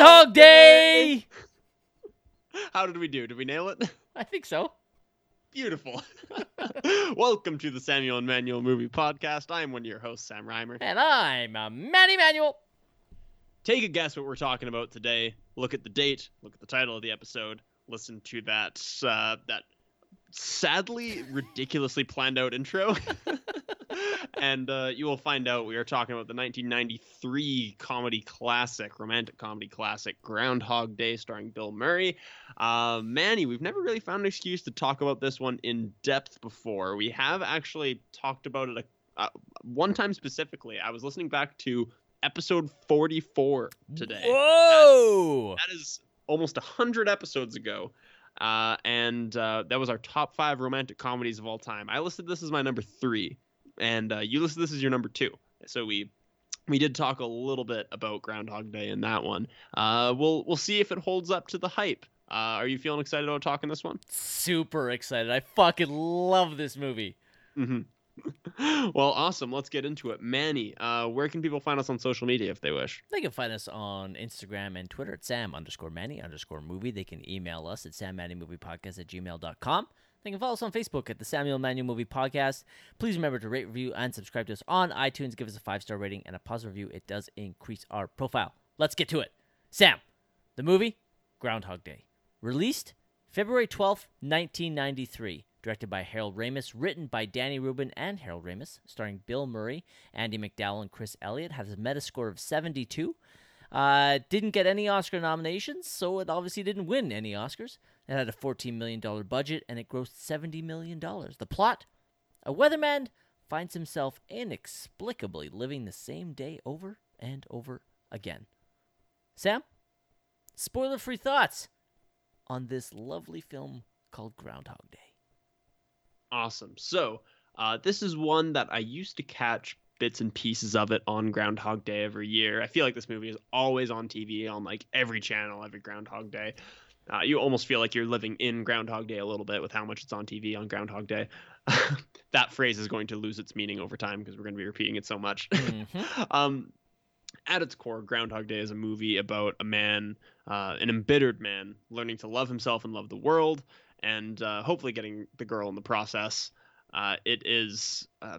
Groundhog Day! How did we do? Did we nail it? I think so. Beautiful. Welcome to the Samuel and Manuel Movie Podcast. I am one of your hosts, Sam Reimer. And I'm uh, Manny Manuel. Take a guess what we're talking about today. Look at the date. Look at the title of the episode. Listen to that uh, that sadly ridiculously planned out intro. and uh, you will find out we are talking about the 1993 comedy classic, romantic comedy classic, Groundhog Day, starring Bill Murray. Uh, Manny, we've never really found an excuse to talk about this one in depth before. We have actually talked about it a, uh, one time specifically. I was listening back to episode 44 today. Whoa! that, that is almost 100 episodes ago. Uh, and uh, that was our top five romantic comedies of all time. I listed this as my number three and uh, this is your number two. So we we did talk a little bit about Groundhog Day in that one. Uh, we'll we'll see if it holds up to the hype. Uh, are you feeling excited about talking this one? Super excited! I fucking love this movie. Mm-hmm. well, awesome. Let's get into it. Manny, uh, where can people find us on social media if they wish? They can find us on Instagram and Twitter at Sam underscore Manny underscore movie. They can email us at sammanymoviepodcast at gmail.com. They can follow us on Facebook at the Samuel Manuel Movie Podcast. Please remember to rate, review, and subscribe to us on iTunes. Give us a five star rating and a positive review. It does increase our profile. Let's get to it. Sam, the movie Groundhog Day, released February 12th, 1993. Directed by Harold Ramis, written by Danny Rubin and Harold Ramis, starring Bill Murray, Andie MacDowell, and Chris Elliott, has a Metascore of 72. Uh, didn't get any Oscar nominations, so it obviously didn't win any Oscars. It had a $14 million budget and it grossed $70 million. The plot a weatherman finds himself inexplicably living the same day over and over again. Sam, spoiler free thoughts on this lovely film called Groundhog Day. Awesome. So, uh, this is one that I used to catch bits and pieces of it on Groundhog Day every year. I feel like this movie is always on TV on like every channel every Groundhog Day. Uh, you almost feel like you're living in Groundhog Day a little bit with how much it's on TV on Groundhog Day. that phrase is going to lose its meaning over time because we're going to be repeating it so much. Mm-hmm. um, at its core, Groundhog Day is a movie about a man, uh, an embittered man, learning to love himself and love the world, and uh, hopefully getting the girl in the process. Uh, it is uh,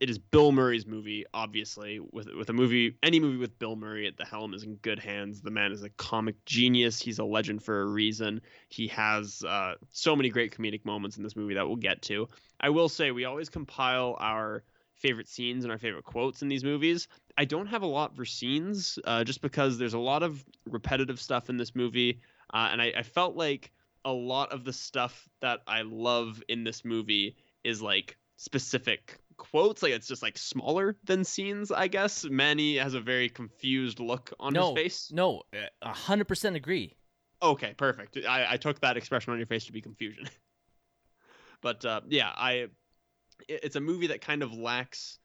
it is Bill Murray's movie, obviously. With with a movie, any movie with Bill Murray at the helm is in good hands. The man is a comic genius. He's a legend for a reason. He has uh, so many great comedic moments in this movie that we'll get to. I will say we always compile our favorite scenes and our favorite quotes in these movies. I don't have a lot for scenes, uh, just because there's a lot of repetitive stuff in this movie, uh, and I, I felt like a lot of the stuff that I love in this movie is like specific quotes like it's just like smaller than scenes i guess. Manny has a very confused look on no, his face. no 100% agree. Okay perfect. I, I took that expression on your face to be confusion. But uh, yeah i it's a movie that kind of lacks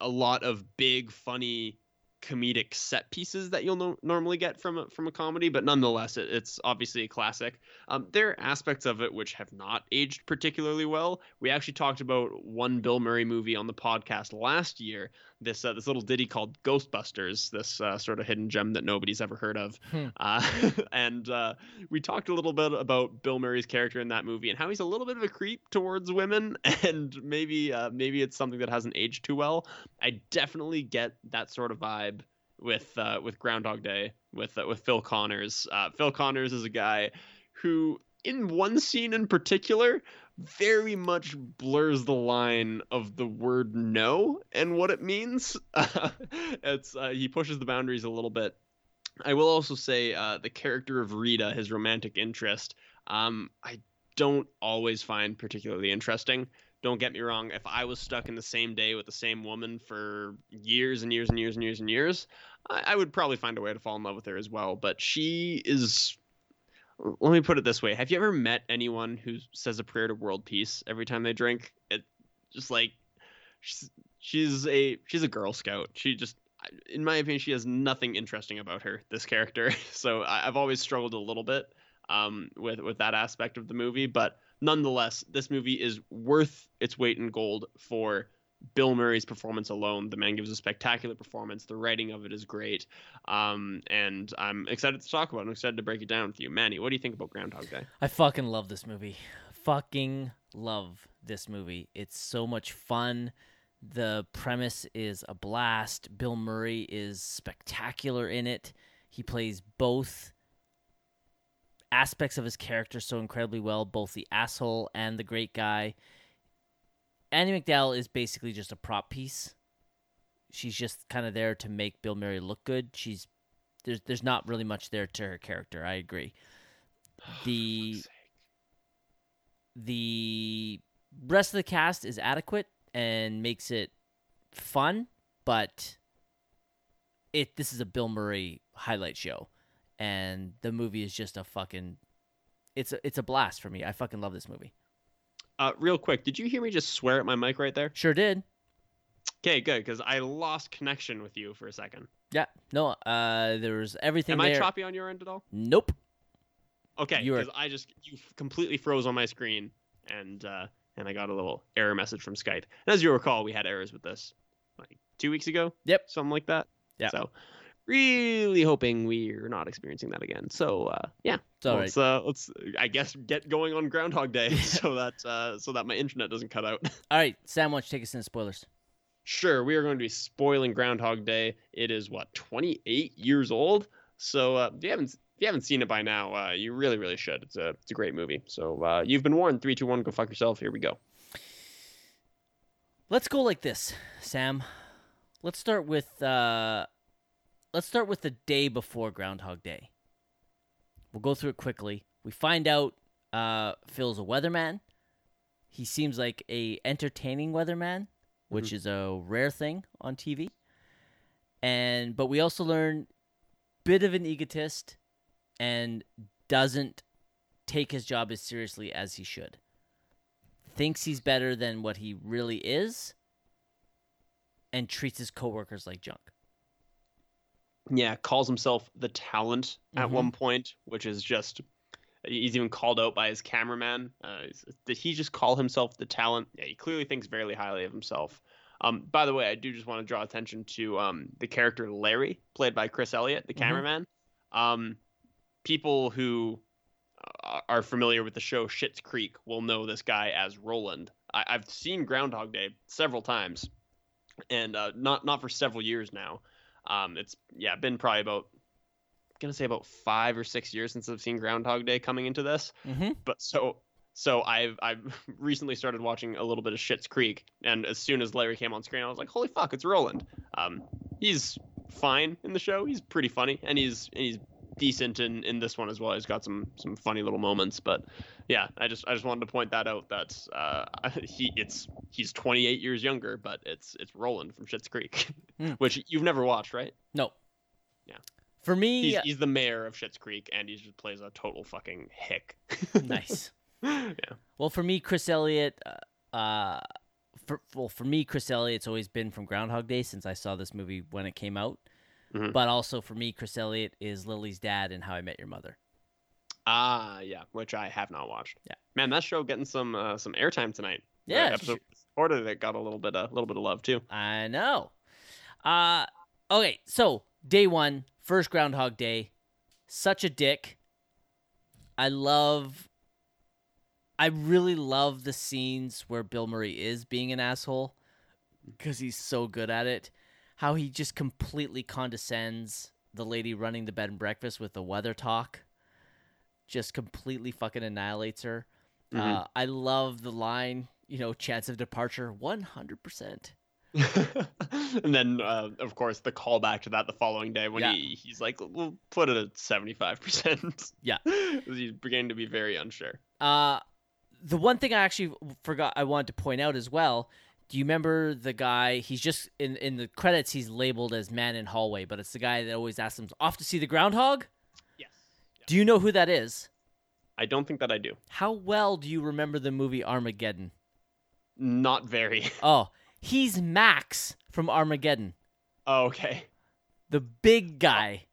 a lot of big funny comedic set pieces that you'll no- normally get from a, from a comedy, but nonetheless, it, it's obviously a classic. Um, there are aspects of it which have not aged particularly well. We actually talked about one Bill Murray movie on the podcast last year. This uh, this little ditty called Ghostbusters, this uh, sort of hidden gem that nobody's ever heard of, hmm. uh, and uh, we talked a little bit about Bill Murray's character in that movie and how he's a little bit of a creep towards women, and maybe uh, maybe it's something that hasn't aged too well. I definitely get that sort of vibe with uh, with Groundhog Day with uh, with Phil Connors. Uh, Phil Connors is a guy who, in one scene in particular, very much blurs the line of the word no and what it means. it's uh, he pushes the boundaries a little bit. I will also say uh, the character of Rita, his romantic interest, um, I don't always find particularly interesting. Don't get me wrong. If I was stuck in the same day with the same woman for years and years and years and years and years, I, I would probably find a way to fall in love with her as well. But she is. Let me put it this way: Have you ever met anyone who says a prayer to world peace every time they drink? It just like she's, she's a she's a Girl Scout. She just in my opinion, she has nothing interesting about her. This character, so I, have always struggled a little bit um, with with that aspect of the movie. But nonetheless, this movie is worth its weight in gold for Bill Murray's performance alone, the man gives a spectacular performance. The writing of it is great, um, and I'm excited to talk about. it. I'm excited to break it down with you, Manny. What do you think about Groundhog Day? I fucking love this movie. Fucking love this movie. It's so much fun. The premise is a blast. Bill Murray is spectacular in it. He plays both aspects of his character so incredibly well, both the asshole and the great guy. Annie MacDowell is basically just a prop piece. She's just kind of there to make Bill Murray look good. She's there's there's not really much there to her character. I agree. The the rest of the cast is adequate and makes it fun, but it this is a Bill Murray highlight show, and the movie is just a fucking it's a it's a blast for me. I fucking love this movie. Uh, real quick, did you hear me just swear at my mic right there? Sure did. Okay, good, because I lost connection with you for a second. Yeah. No. Uh, there was everything Am there. I choppy on your end at all? Nope. Okay, because I just you completely froze on my screen, and uh, and I got a little error message from Skype. And as you recall, we had errors with this like two weeks ago. Yep. something like that. Yeah. So really hoping we're not experiencing that again. So uh, yeah, It's all right. let's uh, let's I guess get going on Groundhog Day so that uh, so that my internet doesn't cut out. All right, Sam, why don't you take us into spoilers? Sure, we are going to be spoiling Groundhog Day. It is what 28 years old. So uh, if you haven't if you haven't seen it by now, uh, you really really should. It's a it's a great movie. So uh, you've been warned. Three, two, one, go fuck yourself. Here we go. Let's go like this, Sam. Let's start with uh let's start with the day before Groundhog Day. We'll go through it quickly. We find out uh Phil's a weatherman. He seems like a entertaining weatherman, which is a rare thing on TV. And but we also learn bit of an egotist and doesn't take his job as seriously as he should thinks he's better than what he really is and treats his coworkers like junk. Yeah, calls himself the talent at Mhm. one point, which is just he's even called out by his cameraman. Uh, did he just call himself the talent? Yeah, he clearly thinks very highly of himself. Um, by the way, I do just want to draw attention to um, the character Larry, played by Chris Elliott, the Mhm. cameraman. Um, people who uh, are familiar with the show Schitt's Creek will know this guy as Roland. I- I've seen Groundhog Day several times, and uh, not not for several years now. Um, it's yeah, been probably about I'm gonna say about five or six years since I've seen Groundhog Day coming into this. Mm-hmm. But so so I've I've recently started watching a little bit of Schitt's Creek, and as soon as Larry came on screen, I was like, holy fuck, it's Roland. Um, he's fine in the show. He's pretty funny, and he's and he's decent in, in this one as well. He's got some some funny little moments, but yeah, I just I just wanted to point that out that uh, he it's he's 28 years younger, but it's it's Roland from Schitt's Creek, Hmm. which you've never watched, right? No. Yeah. For me, He's, he's the mayor of Schitt's Creek, and he just plays a total fucking hick. nice. yeah. Well, for me, Chris Elliott, uh, uh, for well, for me, Chris Elliott's always been from Groundhog Day since I saw this movie when it came out. Mhm. But also for me, Chris Elliott is Lily's dad in How I Met Your Mother. Ah, yeah, which I have not watched. Yeah. man, that show getting some uh, some airtime tonight. The Yeah, episode Florida that got a little bit a little bit of love too. I know. Uh okay, so day one, first Groundhog Day. Such a dick. I love I really love the scenes where Bill Murray is being an asshole because he's so good at it. How he just completely condescends the lady running the bed and breakfast with the weather talk. Just completely fucking annihilates her. Mhm. Uh, I love the line, you know, chance of departure 100%. and then, uh, of course, the callback to that the following day when Yeah. he he's like, "We'll put it at seventy five percent." Yeah. he's beginning to be very unsure. Uh, the one thing I actually forgot I wanted to point out as well. Do you remember the guy? He's just in in the credits. He's labeled as man in hallway, but it's the guy that always asks him off to see the groundhog. Yes. Do you know who that is? I don't think that I do. How well do you remember the movie Armageddon? Not very. Oh, he's Max from Armageddon, oh, okay. the big guy.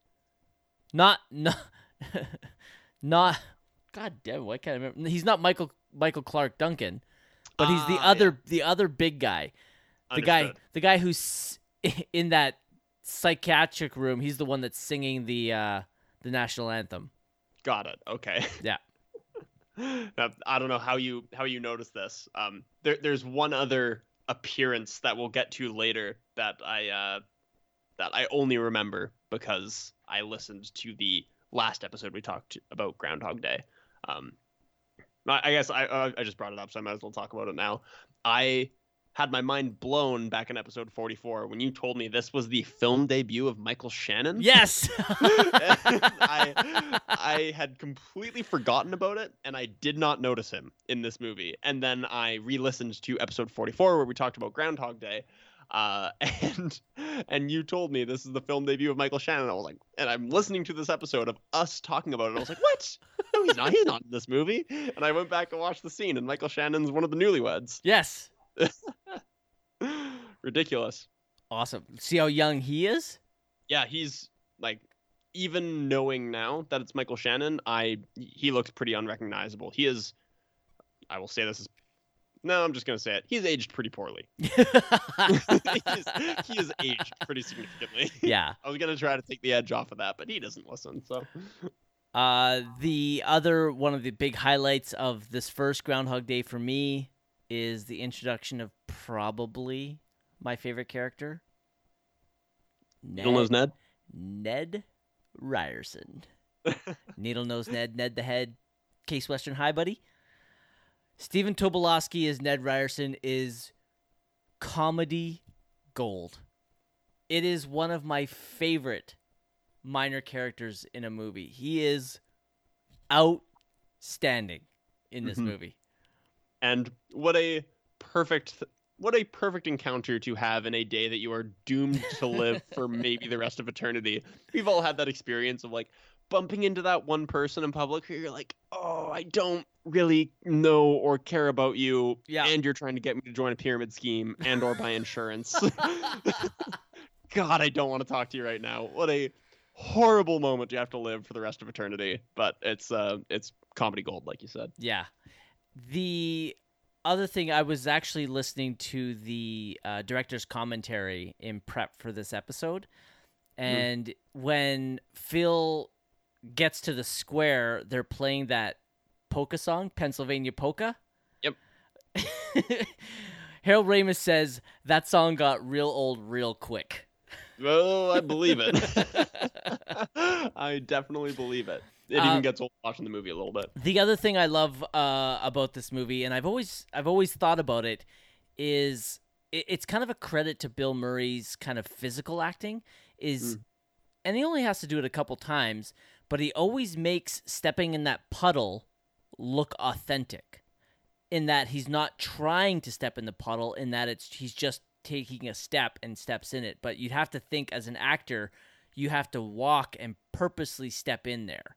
Not not not. God damn! Why can't I remember? He's not Michael Michael Clarke Duncan, but he's the Ah, other the other big guy. the guy, Understood. the guy who's in that psychiatric room. He's the one that's singing the uh, the national anthem. Got it. Okay. Yeah. Now, I don't know how you how you noticed this. Um, there, there's one other appearance that we'll get to later that I uh, that I only remember because I listened to the last episode we talked about Groundhog Day. Um, I I guess I uh, I just brought it up, so I might as well talk about it now. I had my mind blown back in episode 44 when you told me this was the film debut of Michael Shannon. Yes. I I had completely forgotten about it and I did not notice him in this movie. And then I re-listened to episode 44 where we talked about Groundhog Day. Uh, and and you told me this is the film debut of Michael Shannon. I was like, and I'm listening to this episode of us talking about it. I was like, what? No, he's not. He's not in this movie. And I went back and watched the scene, and Michael Shannon's one of the newlyweds. yes. Ridiculous. Awesome. See how young he is? yeah, he's like even knowing now that it's Michael Shannon, I he looks pretty unrecognizable. He is I will say this is no, I'm just gonna say it. He's aged pretty poorly. he, is, he is aged pretty significantly. yeah. I was gonna try to take the edge off of that, but he doesn't listen. So Uh, the other one of the big highlights of this first Groundhog Day for me is the introduction of probably my favorite character, Ned, Needle Nose Ned. Ned Ryerson. Needle Nose Ned, Ned the Head, Case Western High Buddy. Stephen Tobolowsky as Ned Ryerson is comedy gold. It is one of my favorite minor characters in a movie. He is outstanding in this Mhm. movie. And what a perfect what a perfect encounter to have in a day that you are doomed to live for maybe the rest of eternity. We've all had that experience of like bumping into that one person in public who you're like, "Oh, I don't really know or care about you." Yeah. And you're trying to get me to join a pyramid scheme and or buy insurance. God, I don't want to talk to you right now. What a horrible moment you have to live for the rest of eternity, but it's uh it's comedy gold like you said. Yeah. The other thing, I was actually listening to the uh, director's commentary in prep for this episode. And when Phil gets to the square, they're playing that polka song, Pennsylvania Polka. Yep. Harold Ramis says that song got real old real quick. Oh, I believe it. I definitely believe it. It even gets old watching the movie a little bit. The other thing I love uh, about this movie, and I've always I've always thought about it, is it, it's kind of a credit to Bill Murray's kind of physical acting. Is Mm. and he only has to do it a couple times, but he always makes stepping in that puddle look authentic. In that he's not trying to step in the puddle, in that it's he's just taking a step and steps in it. But you'd have to think as an actor, you have to walk and purposely step in there.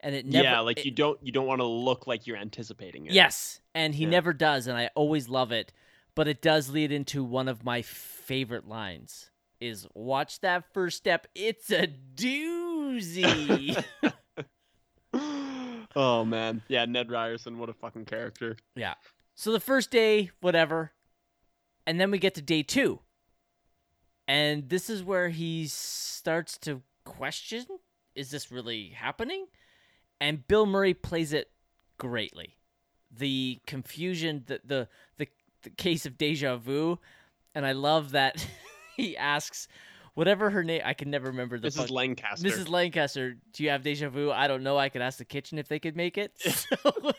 And it never yeah, like it- you don't you don't want to look like you're anticipating it. Yes, and he Yeah. never does, and I always love it. But it does lead into one of my favorite lines: "Is watch that first step. It's a doozy." oh man, yeah, Ned Ryerson, what a fucking character. yeah. So the first day, whatever, and then we get to day two, and this is where he starts to question: Is this really happening? And Bill Murray plays it greatly. The confusion, the the the, the case of deja vu, and I love that he asks whatever her name. I can never remember the. Mrs. fuck- Lancaster. Mrs. Lancaster, do you have deja vu? I don't know. I could ask the kitchen if they could make it.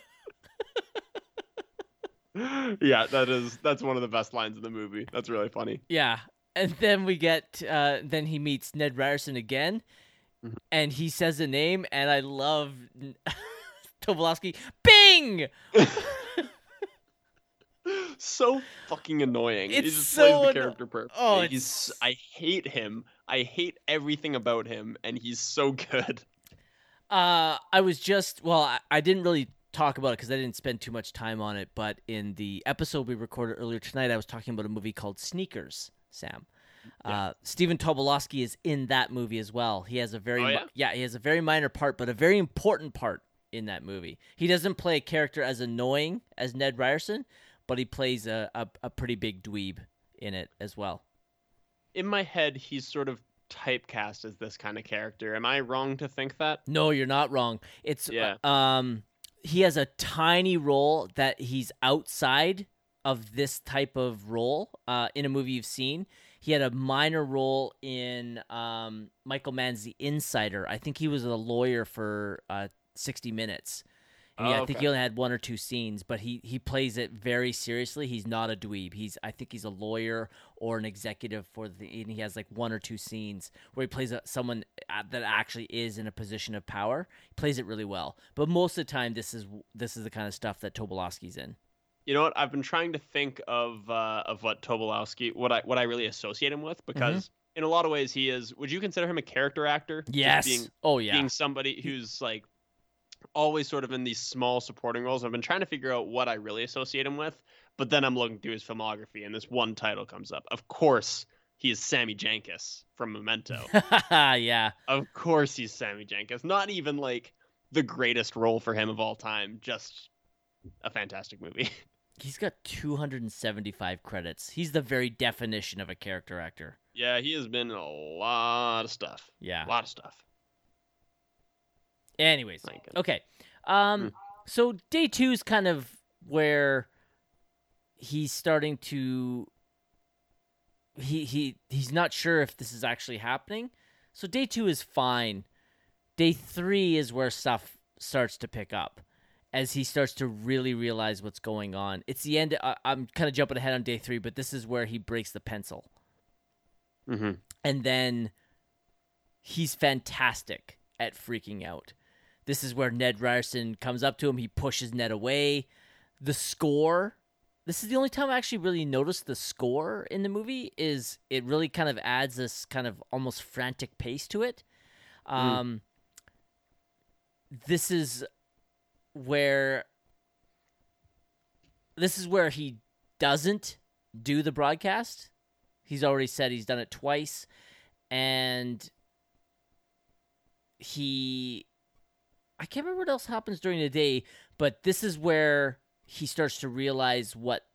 So, yeah, that is that's one of the best lines in the movie. That's really funny. yeah, and then we get. Uh, then he meets Ned Ryerson again, Mhm. and he says a name, and I love Tobolowsky. Bing. so fucking annoying. he just so plays the anno- character perfectly. Oh, he's it's- I hate him. I hate everything about him, and he's so good. Uh, I was just well, I, I didn't really talk about it because I didn't spend too much time on it. But in the episode we recorded earlier tonight, I was talking about a movie called Sneakers. Sam, Yeah. uh, Stephen Tobolowsky is in that movie as well. He has a very Oh, mi- yeah? he has a very minor part, but a very important part in that movie. He doesn't play a character as annoying as Ned Ryerson, but he plays a a, a pretty big dweeb in it as well. In my head, he's sort of typecast as this kind of character. Am I wrong to think that? No, you're not wrong. It's Yeah. um he has a tiny role that he's outside of this type of role uh, in a movie you've seen. He had a minor role in um, Michael Mann's The Insider. I think he was a lawyer for uh, 60 Minutes. Yeah, Oh, I think okay. he only had one or two scenes, but he, he plays it very seriously. He's not a dweeb. He's I think he's a lawyer or an executive for the. And he has like one or two scenes where he plays a, someone uh, that actually is in a position of power. He plays it really well. But most of the time, this is this is the kind of stuff that Tobolowsky's in. You know what? I've been trying to think of uh, of what Tobolowsky, what I what I really associate him with, because in a lot of ways he is. Would you consider him a character actor? Yes. being oh yeah. being somebody who's like always sort of in these small supporting roles. I've been trying to figure out what I really associate him with, but then I'm looking through his filmography and this one title comes up. Of course, he is Sammy Jenkins from Memento. yeah. of course, he's Sammy Jenkins. Not even like the greatest role for him of all time, just a fantastic movie. He's got 275 credits. He's the very definition of a character actor. yeah, he has been in a lot of stuff. Yeah. A lot of stuff. Anyways, okay. Um, Hmm. so day two is kind of where he's starting to. He he he's not sure if this is actually happening. So day two is fine. Day three is where stuff starts to pick up, as he starts to really realize what's going on. It's the end. I, I'm kind of jumping ahead on day three, but this is where he breaks the pencil Mm-hmm. and then he's fantastic at freaking out. This is where Ned Ryerson comes up to him. He pushes Ned away. The score. This is the only time I actually really noticed the score in the movie. Is it really kind of adds this kind of almost frantic pace to it? Um, This is where. This is where he doesn't do the broadcast. He's already said he's done it twice, and he. I can't remember what else happens during the day, but this is where he starts to realize what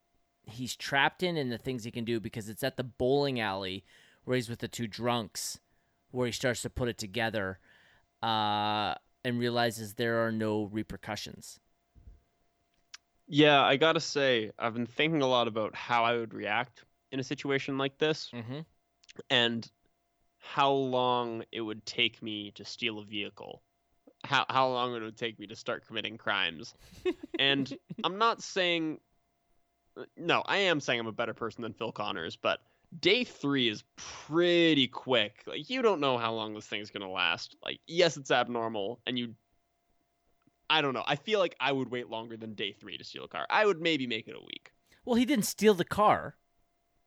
he's trapped in and the things he can do because it's at the bowling alley where he's with the two drunks where he starts to put it together uh, and realizes there are no repercussions. Yeah, I gotta say, I've been thinking a lot about how I would react in a situation like this Mm-hmm. and how long it would take me to steal a vehicle. How how long would it would take me to start committing crimes. and I'm not saying no, I am saying I'm a better person than Phil Connors, but day 3 is pretty quick. Like you don't know how long this thing's going to last. Like yes, it's abnormal and you I don't know. I feel like I would wait longer than day 3 to steal a car. I would maybe make it a week. Well, he didn't steal the car.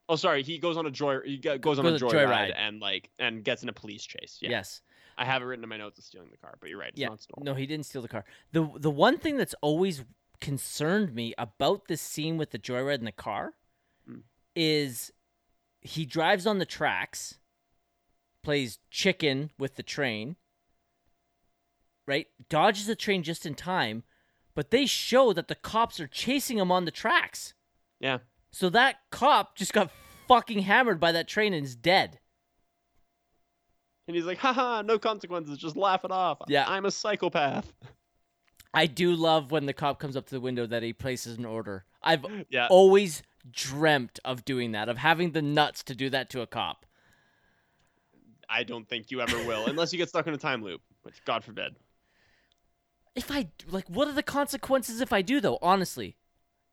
Oh, sorry. He goes on a joy. He goes on Goes a a joyride joyride. and like and gets in a police chase. Yeah. Yes. I have it written in my notes of stealing the car, but you're right. It's yeah. not stolen. No, he didn't steal the car. the The one thing that's always concerned me about this scene with the joyride in the car Mm. is he drives on the tracks, plays chicken with the train, right? Dodges the train just in time, but they show that the cops are chasing him on the tracks. Yeah. So that cop just got fucking hammered by that train and is dead. And he's like, haha, no consequences. Just laugh it off. Yeah. I'm a psychopath. I do love when the cop comes up to the window that he places an order. I've Yeah. always dreamt of doing that, of having the nuts to do that to a cop. I don't think you ever will, unless you get stuck in a time loop, which God forbid. If I like, what are the consequences if I do though? Honestly,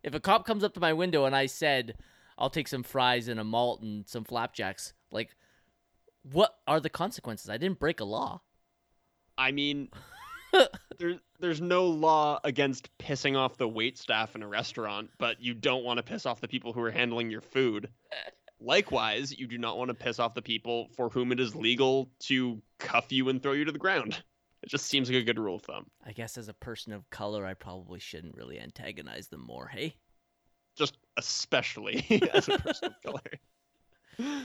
if a cop comes up to my window and I said, "I'll take some fries and a malt and some flapjacks," like, what are the consequences? I didn't break a law. I mean, there, there's no law against pissing off the wait staff in a restaurant, but you don't want to piss off the people who are handling your food. Likewise, you do not want to piss off the people for whom it is legal to cuff you and throw you to the ground. It just seems like a good rule of thumb. I guess as a person of color, I probably shouldn't really antagonize them more. Hey. Just especially as a person of color.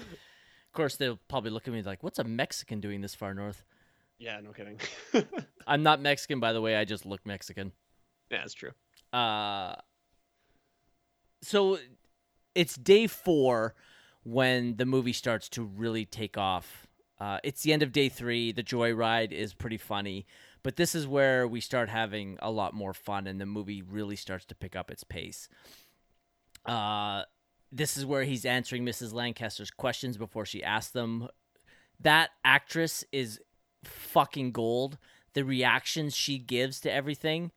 Of course, they'll probably look at me like, "What's a Mexican doing this far north?" Yeah, no kidding. I'm not Mexican, by the way. I just look Mexican. yeah, it's true. Uh, so it's day four when the movie starts to really take off. Uh, it's the end of day three. The joyride is pretty funny, but this is where we start having a lot more fun, and the movie really starts to pick up its pace. Uh, this is where he's answering Mrs. Lancaster's questions before she asks them. That actress is fucking gold. The reactions she gives to everything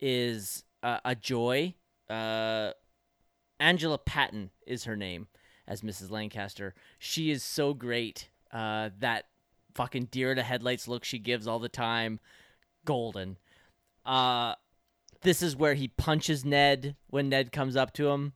is uh, a joy. Uh, Angela Paton is her name as Mrs. Lancaster. She is so great. Uh, that fucking deer to headlights look she gives all the time, golden. Uh, this is where he punches Ned when Ned comes up to him.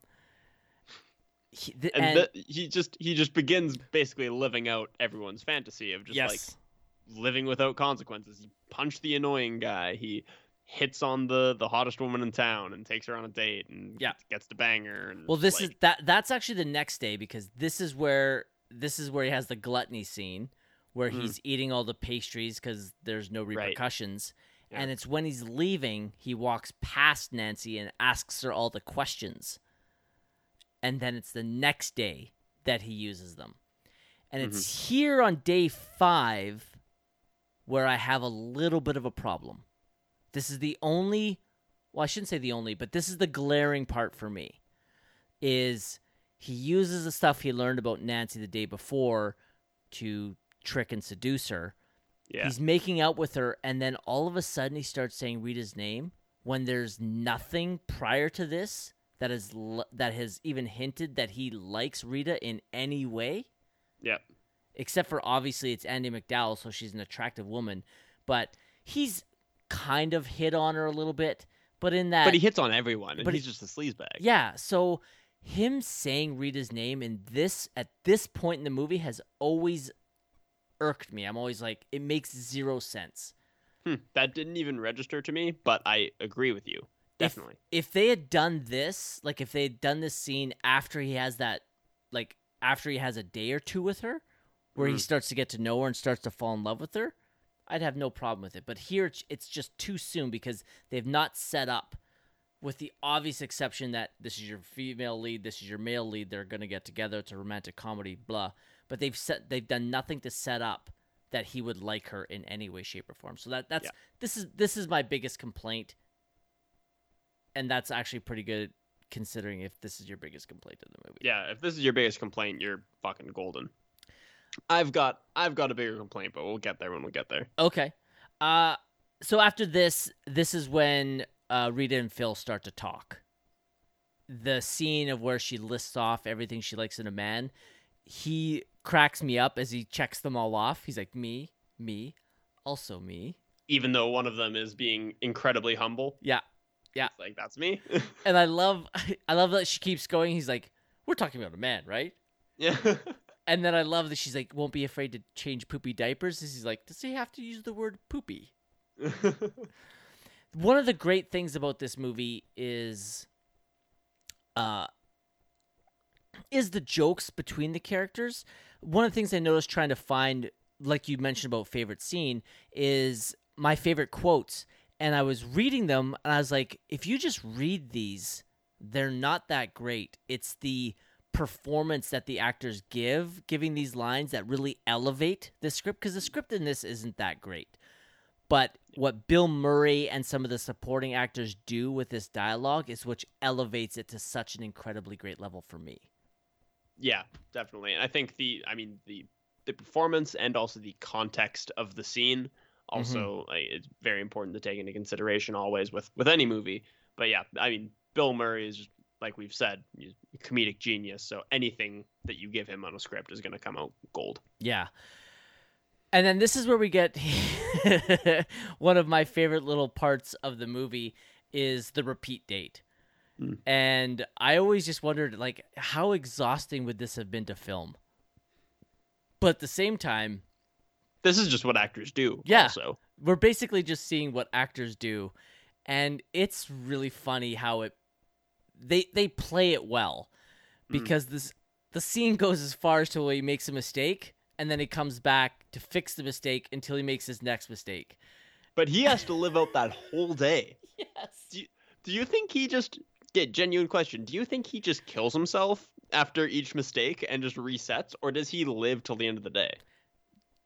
He, th- and, and th- he just he just begins basically living out everyone's fantasy of just yes. like living without consequences. He punched the annoying guy. He hits on the the hottest woman in town and takes her on a date and yeah. gets to bang her. well, this like... is that that's actually the next day because this is where this is where he has the gluttony scene where mm. he's eating all the pastries because there's no repercussions. Right. Yeah. And it's when he's leaving, he walks past Nancy and asks her all the questions and then it's the next day that he uses them. And it's mm-hmm. here on day five where I have a little bit of a problem. This is the only, well, I shouldn't say the only, but this is the glaring part for me. Is he uses the stuff he learned about Nancy the day before to trick and seduce her. Yeah. He's making out with her, and then all of a sudden he starts saying Rita's name when there's nothing prior to this that has that has even hinted that he likes Rita in any way. Yep. Except for obviously it's Andie MacDowell, so she's an attractive woman, but he's kind of hit on her a little bit. But in that, but he hits on everyone, and but he's just a sleazebag. Yeah. So him saying Rita's name in this at this point in the movie has always irked me. I'm always like, it makes zero sense. Hmm, that didn't even register to me, but I agree with you. Definitely. If, if they had done this, like if they had done this scene after he has that, like after he has a day or two with her, where mm. he starts to get to know her and starts to fall in love with her, I'd have no problem with it. But here it's just too soon because they've not set up, with the obvious exception that this is your female lead, this is your male lead. They're gonna get together. It's a romantic comedy, blah. But they've set they've done nothing to set up that he would like her in any way, shape, or form. So that that's yeah. this is this is my biggest complaint and that's actually pretty good considering if this is your biggest complaint in the movie. Yeah, if this is your biggest complaint, you're fucking golden. I've got I've got a bigger complaint, but we'll get there when we get there. Okay. Uh so after this, this is when uh, Rita and Phil start to talk. The scene of where she lists off everything she likes in a man, he cracks me up as he checks them all off. He's like, me, me, also me. Even though one of them is being incredibly humble. Yeah. Yeah, it's like that's me. and I love, I love that she keeps going. He's like, "We're talking about a man, right?" Yeah. and then I love that she's like, "Won't be afraid to change poopy diapers." He's like, "Does he have to use the word poopy?" One of the great things about this movie is, uh, is the jokes between the characters. One of the things I noticed trying to find, like you mentioned about favorite scene, is my favorite quotes and I was reading them and I was like, if you just read these, they're not that great. It's the performance that the actors give, giving these lines that really elevate the script because the script in this isn't that great. But what Bill Murray and some of the supporting actors do with this dialogue is which elevates it to such an incredibly great level for me. Yeah, definitely. And I think the I mean the the performance and also the context of the scene. Also mm-hmm. like, it's very important to take into consideration always with with any movie. But yeah, I mean, Bill Murray is like we've said, comedic genius. So anything that you give him on a script is going to come out gold. Yeah. And then this is where we get one of my favorite little parts of the movie is the repeat date. Mm. And I always just wondered like how exhausting would this have been to film? But at the same time, this is just what actors do. Yeah. So We're basically just seeing what actors do. And it's really funny how it they they play it well. Hmm. Because mm. this the scene goes as far as to where he makes a mistake and then he comes back to fix the mistake until he makes his next mistake. But he has to live out that whole day. Yes. Do you, do you think he just get genuine question? Do you think he just kills himself after each mistake and just resets, or does he live till the end of the day?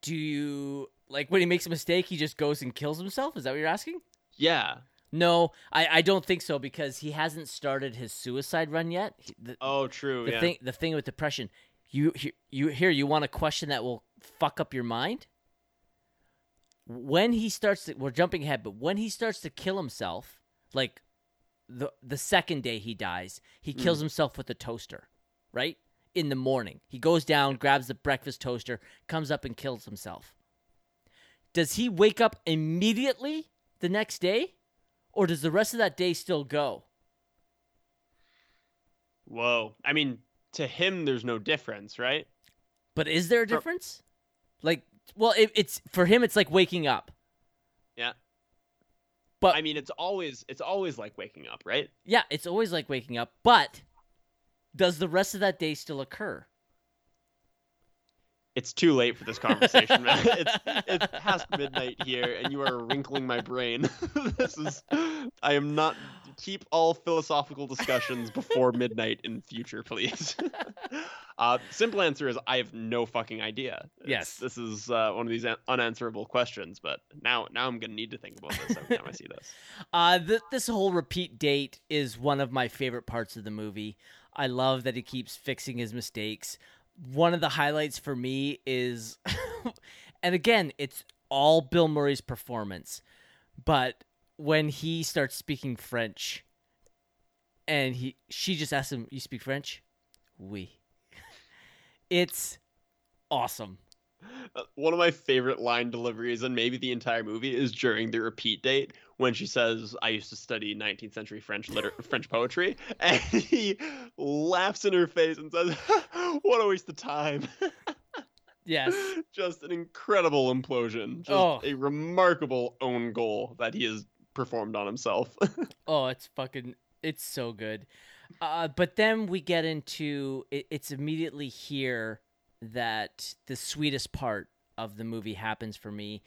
Do you like when he makes a mistake, he just goes and kills himself? Is that what you're asking? Yeah. No, I, I don't think so because he hasn't started his suicide run yet. He- The, Oh, true. the yeah. thing the thing with depression, you you- you here you want a question that will fuck up your mind. When he starts to, we're jumping ahead, but when he starts to kill himself, like the the second day he dies, he kills hmm. himself with a toaster, right? In the morning. He goes down, grabs the breakfast toaster, comes up and kills himself. Does he wake up immediately the next day? Or does the rest of that day still go? Whoa. I mean, to him, there's no difference, right? But is there a For- difference? Like, well, it, it's for him. It's like waking up. Yeah. But I mean, it's always it's always like waking up, right? yeah, it's always like waking up. But does the rest of that day still occur? It's too late for this conversation, man. It's it's past midnight here, and you are wrinkling my brain. this is I am not keep all philosophical discussions before midnight in future, please. uh, simple answer is I have no fucking idea. It's- Yes. this is uh, one of these unanswerable questions, but now now I'm gonna need to think about this every time I see this. Uh, th- this whole repeat date is one of my favorite parts of the movie. I love that he keeps fixing his mistakes. One of the highlights for me is, and again, it's all Bill Murray's performance, but when he starts speaking French, and he she just asks him, "You speak French?" Oui. It's awesome. Uh, One of my favorite line deliveries, and maybe the entire movie, is during the repeat date when she says, "I used to study 19th century French liter- French poetry," and he laughs in her face and says, "What a waste of time!" Yes. Just an incredible implosion, just Oh. a remarkable own goal that he has performed on himself. Oh, it's fucking it's so good. Uh, but then we get into it, it's immediately here that the sweetest part of the movie happens for me.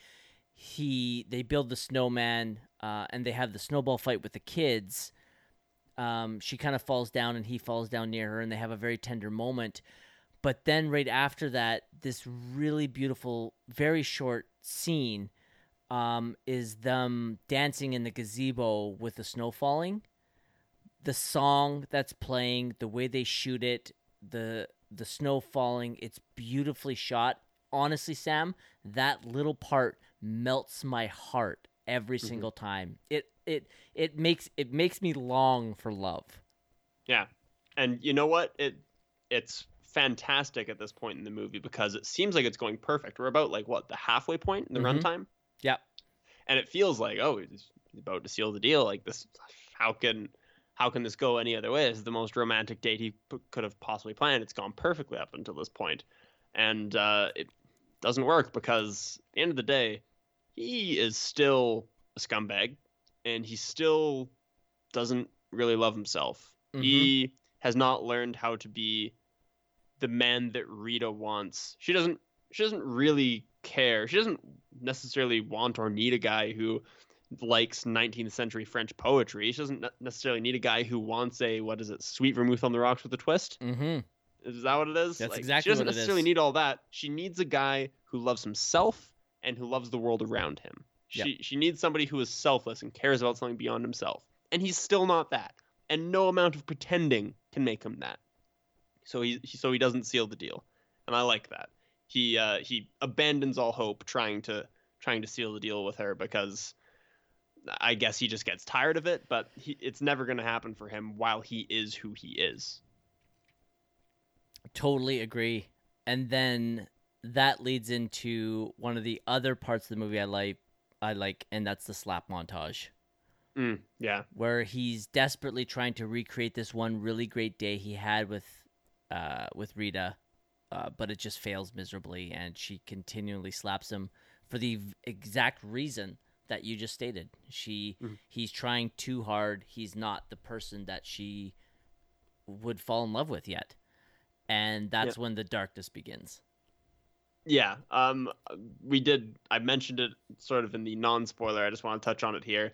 He they build the snowman uh, and they have the snowball fight with the kids. Um, she kind of falls down and he falls down near her and they have a very tender moment. But then right after that, this really beautiful, very short scene um, is them dancing in the gazebo with the snow falling. The song that's playing, the way they shoot it, the the snow falling, it's beautifully shot. Honestly, Sam, that little part melts my heart every single time. It it it makes it makes me long for love. Yeah. And you know what? It it's fantastic at this point in the movie because it seems like it's going perfect. We're about like what, the halfway point in the Mhm. runtime? Yep. And it feels like, oh, he's about to seal the deal. Like this how can how can this go any other way? This is the most romantic date he p- could have possibly planned. It's gone perfectly up until this point. And uh, it doesn't work because at the end of the day, he is still a scumbag and he still doesn't really love himself. Mhm. He has not learned how to be the man that Rita wants. She doesn't she doesn't really care. She doesn't necessarily want or need a guy who likes 19th century French poetry. She doesn't necessarily need a guy who wants a what is it, sweet vermouth on the rocks with a twist. Mm-hmm. Is that what it is? That's Like, exactly She doesn't necessarily need all that. She needs a guy who loves himself and who loves the world around him. Yep. She she needs somebody who is selfless and cares about something beyond himself. And he's still not that. And no amount of pretending can make him that. So he, he so he doesn't seal the deal. And I like that. He uh, he abandons all hope trying to trying to seal the deal with her because I guess he just gets tired of it, but he, it's never going to happen for him while he is who he is. Totally agree. And then that leads into one of the other parts of the movie I like I like and that's the slap montage Mm, yeah. where he's desperately trying to recreate this one really great day he had with uh with Rita uh, but it just fails miserably and she continually slaps him for the v- exact reason that you just stated. She Mhm. he's trying too hard. He's not the person that she would fall in love with yet. And that's when the darkness begins. Yeah, um, we did. I mentioned it sort of in the non-spoiler. I just want to touch on it here.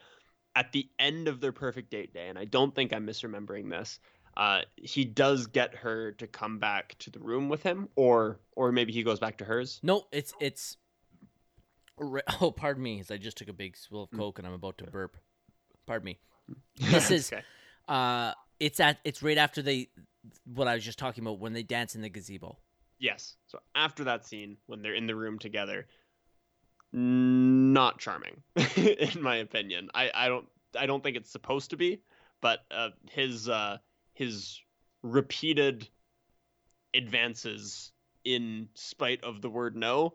At the end of their perfect date day, and I don't think I'm misremembering this. uh, he does get her to come back to the room with him, or or maybe he goes back to hers. No, it's it's. Oh, pardon me, as I just took a big swill of coke and I'm about to burp. Pardon me. This is Okay. uh, it's at it's right after they, what I was just talking about when they dance in the gazebo. Yes. So after that scene, when they're in the room together, not charming, in my opinion. I, I don't I don't think it's supposed to be, but uh, his uh, his repeated advances in spite of the word no,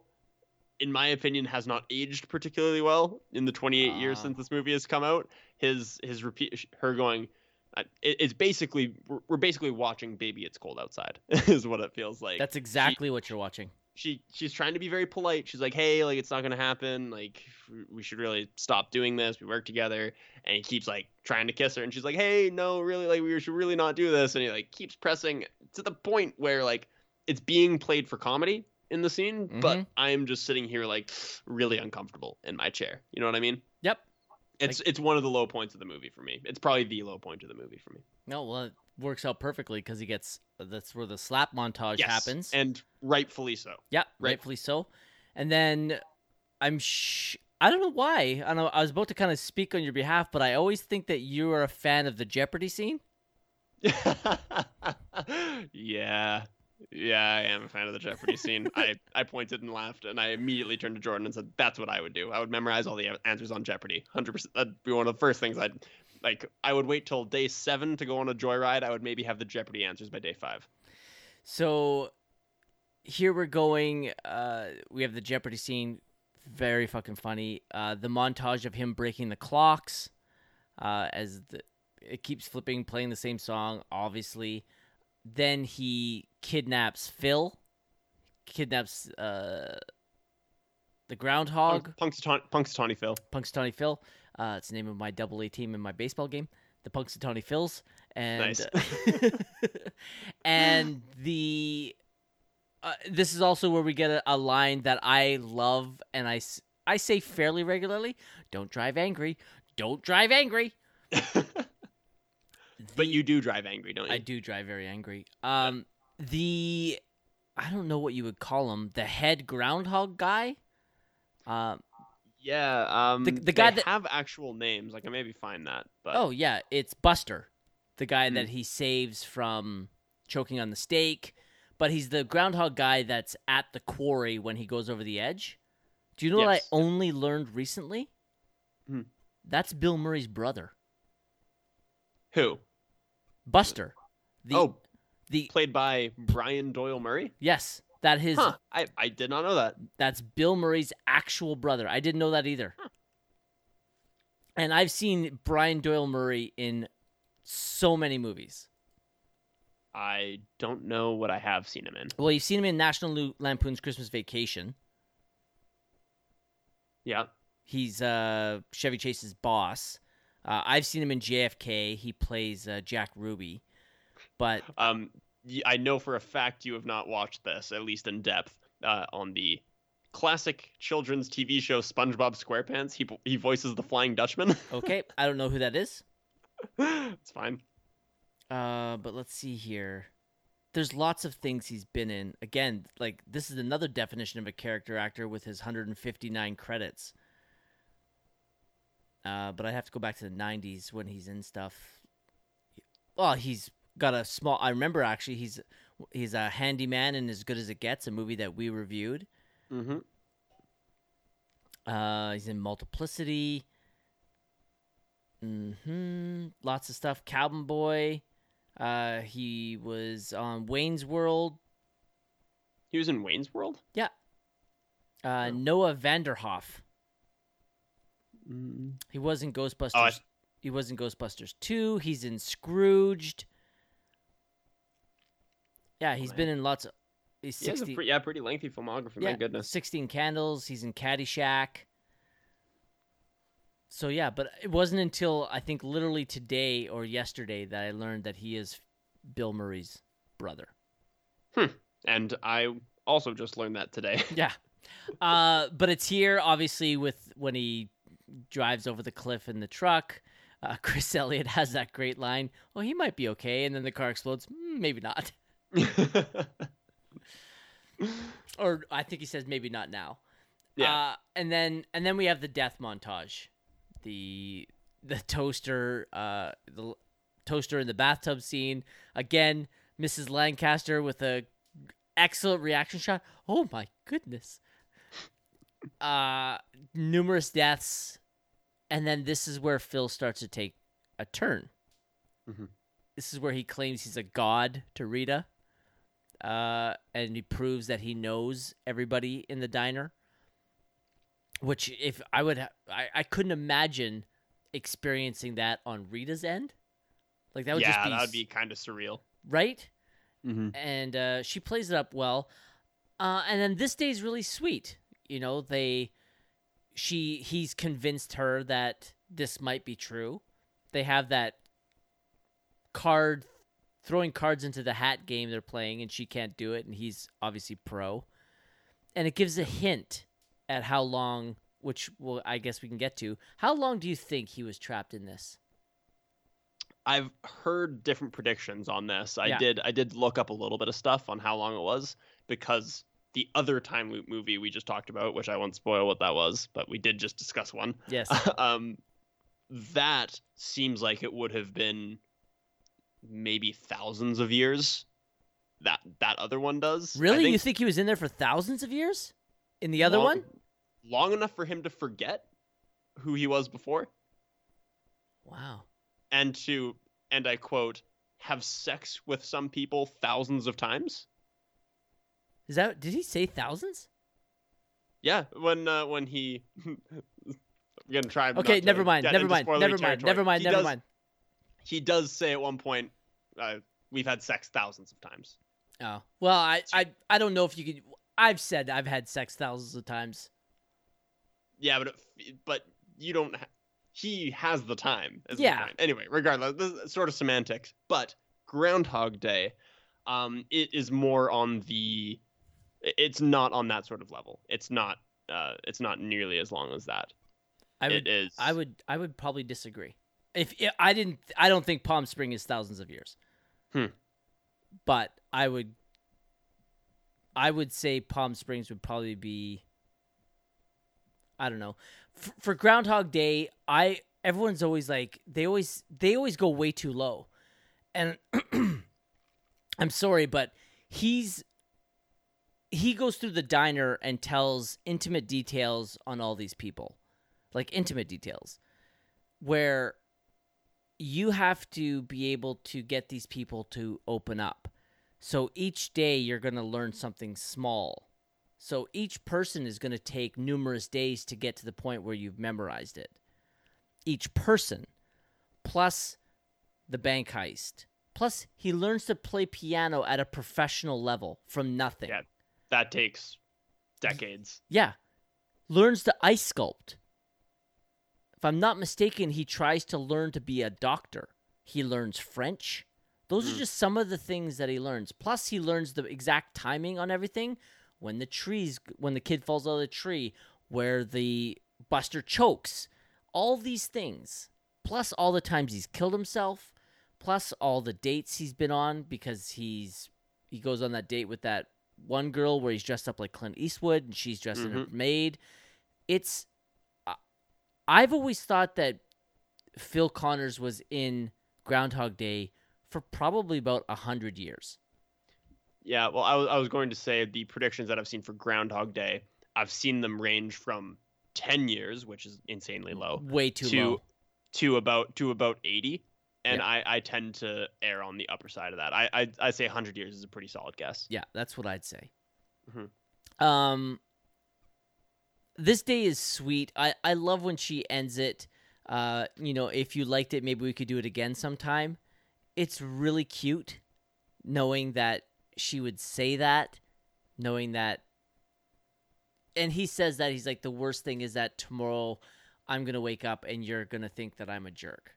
in my opinion, has not aged particularly well in the 28 years Ah. since this movie has come out. His his repeat her going. uh, It's basically we're- we're basically watching "Baby It's Cold Outside" is what it feels like That's exactly what you're watching. she she's trying to be very polite. She's like, "Hey, like it's not gonna happen. Like we should really stop doing this. We work together." And he keeps like trying to kiss her, and she's like, "Hey, no, really, like we should really not do this." And he like keeps pressing to the point where like it's being played for comedy in the scene, but Mhm. I'm just sitting here like really uncomfortable in my chair. You know what I mean? Yep. It's it's one of the low points of the movie for me. It's probably the low point of the movie for me. No, well, it works out perfectly because he gets that's where the slap montage Yes, happens. and rightfully so. yeah, right. rightfully so. And then I'm sh- I don't know why. I know I was about to kind of speak on your behalf, but I always think that you are a fan of the Jeopardy scene. yeah. Yeah, I am a fan of the Jeopardy scene. I, I pointed and laughed, and I immediately turned to Jordan and said, "That's what I would do. I would memorize all the answers on Jeopardy. Hundred percent. That'd be one of the first things I'd like. I would wait till day seven to go on a joyride. I would maybe have the Jeopardy answers by day five. So here we're going. Uh, we have the Jeopardy scene. Very fucking funny. Uh, the montage of him breaking the clocks uh, as the, it keeps flipping, playing the same song, obviously. Then he kidnaps Phil, kidnaps uh, the groundhog, Punxsutawney, Punxsutawney Phil. Punxsutawney Phil. Uh, it's the name of my double A team in my baseball game, the Punxsutawney Phils, and Nice. and the uh, this is also where we get a, a line that I love and I I say fairly regularly. Don't drive angry. Don't drive angry. But you do drive angry, don't you? I do drive very angry. Um, the I don't know what you would call him. The head groundhog guy. Um, Yeah. Um. The- the guy they that- have actual names. I can maybe find that. But Oh yeah, it's Buster, the guy Hmm. that he saves from choking on the stake. But he's the groundhog guy that's at the quarry when he goes over the edge. Do you know what I only learned recently? Hmm. That's Bill Murray's brother, who? Buster. The, oh, the played by Brian Doyle Murray. yes, that his Huh. I I did not know that. that's Bill Murray's actual brother. I didn't know that either. And I've seen Brian Doyle Murray in so many movies. I don't know what I have seen him in. Well, you've seen him in National Lampoon's Christmas Vacation. Yeah. He's uh, Chevy Chase's boss. Uh, I've seen him in JFK. He plays uh, Jack Ruby. But Um, I know for a fact you have not watched this, at least in depth, uh, on the classic children's TV show SpongeBob SquarePants. He he voices the Flying Dutchman. okay, I don't know who that is. it's fine. Uh, but let's see here. There's lots of things he's been in. Again, like this is another definition of a character actor with his 159 credits. Uh, but I have to go back to the 90s when he's in stuff. Well, he's got a small. I remember actually he's he's a handyman in As Good as It Gets, a movie that we reviewed. Mm-hmm. Uh, he's in Multiplicity. Mm hmm. Lots of stuff. Cabin Boy. Uh, he was on Wayne's World. He was in Wayne's World. Yeah. Uh, Oh. Noah Vanderhoff. Mm. He was in Ghostbusters. Oh, I- He was in Ghostbusters 2. He's in Scrooged. Yeah, he's man. been in lots of. He's He has a 60, pre- yeah, pretty lengthy filmography. My goodness. 16 Candles. He's in Caddyshack. So yeah, but it wasn't until I think literally today or yesterday that I learned that he is Bill Murray's brother. Hmm. And I also just learned that today. Yeah. Uh, but it's here obviously with when he drives over the cliff in the truck. Uh, Chris Elliott has that great line. Well, he might be okay, and then the car explodes. Mm, maybe not. or I think he says maybe not now. Yeah. Uh, and then and then we have the death montage, the the toaster, uh, the toaster in the bathtub scene. Again, Mrs. Lancaster with a excellent reaction shot. Oh my goodness. Uh, numerous deaths, and then this is where Phil starts to take a turn. Mhm. This is where he claims he's a god to Rita, uh, and he proves that he knows everybody in the diner. Which, if I would, ha- I, I couldn't imagine experiencing that on Rita's end. Like that would yeah, just be that would be kind of surreal. right Mm-hmm. and uh, she plays it up well. Uh, and then this day's really sweet. You know, they, she, he's convinced her that this might be true. They have that card, throwing cards into the hat game they're playing, and she can't do it, and he's obviously pro. And it gives a hint at how long, which well, I guess we can get to. How long do you think he was trapped in this? I've heard different predictions on this. I Yeah. did I did look up a little bit of stuff on how long it was because the other time loop movie we just talked about, which I won't spoil what that was, but we did just discuss one. Yes. um, that seems like it would have been maybe thousands of years. That that other one does. Really? think you think he was in there for thousands of years? In the other long- one? long enough for him to forget who he was before, Wow. and to and I quote have sex with some people thousands of times. Is that did he say thousands? Yeah, when uh, when he I'm gonna try. Okay, never mind. Never mind. Never mind. territory. Never mind. He Never does- mind. He does say at one point, uh, "We've had sex thousands of times." Oh well, I, I I don't know if you could. I've said I've had sex thousands of times. Yeah, but it, but you don't. Ha- he has the time. the Yeah. point. Anyway, regardless, this is sort of semantics. But Groundhog Day, um, it is more on the. It's not on that sort of level. It's not. Uh, it's not nearly as long as that. I would. it is. I would. I would probably disagree. If I didn't, I don't think Palm Spring is thousands of years. Hmm. But I would. I would say Palm Springs would probably be. I don't know. For, for Groundhog Day, I everyone's always like they always they always go way too low, and I'm sorry, but he's he goes through the diner and tells intimate details on all these people, like intimate details, where you have to be able to get these people to open up. So each day you're going to learn something small. So each person is going to take numerous days to get to the point where you've memorized it. Each person, plus the bank heist. Plus, he learns to play piano at a professional level from nothing. Yeah. That takes decades. Yeah. Learns to ice sculpt. If I'm not mistaken, he tries to learn to be a doctor. He learns French. Those are Mm. just some of the things that he learns. Plus, he learns the exact timing on everything. When the trees, when the kid falls out of the tree, where the Buster chokes, all these things. Plus, all the times he's killed himself. Plus, all the dates he's been on because he's he goes on that date with that one girl where he's dressed up like Clint Eastwood and she's dressed in a mm-hmm. maid. It's I- I've always thought that Phil Connors was in Groundhog Day for probably about a hundred years. Yeah, well, I was, I was going to say the predictions that I've seen for Groundhog Day, I've seen them range from 10 years, which is insanely low, Way too to low. to about to about 80, and Yeah. I, I tend to err on the upper side of that. I I I say 100 years is a pretty solid guess. Yeah, that's what I'd say. Mhm. Um, this day is sweet. I I love when she ends it. Uh, you know, if you liked it, maybe we could do it again sometime. It's really cute, knowing that she would say that, knowing that. And he says that he's like the worst thing is that tomorrow, I'm gonna wake up and you're gonna think that I'm a jerk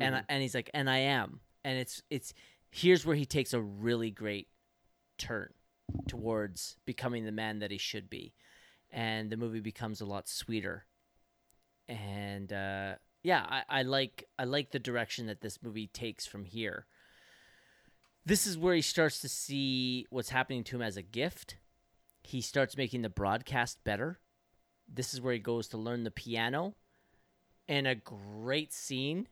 and I, and he's like, and I am, and it's it's here's where he takes a really great turn towards becoming the man that he should be, and the movie becomes a lot sweeter, and uh, yeah, I, I like I like the direction that this movie takes from here. This is where he starts to see what's happening to him as a gift. He starts making the broadcast better. This is where he goes to learn the piano. And a great scene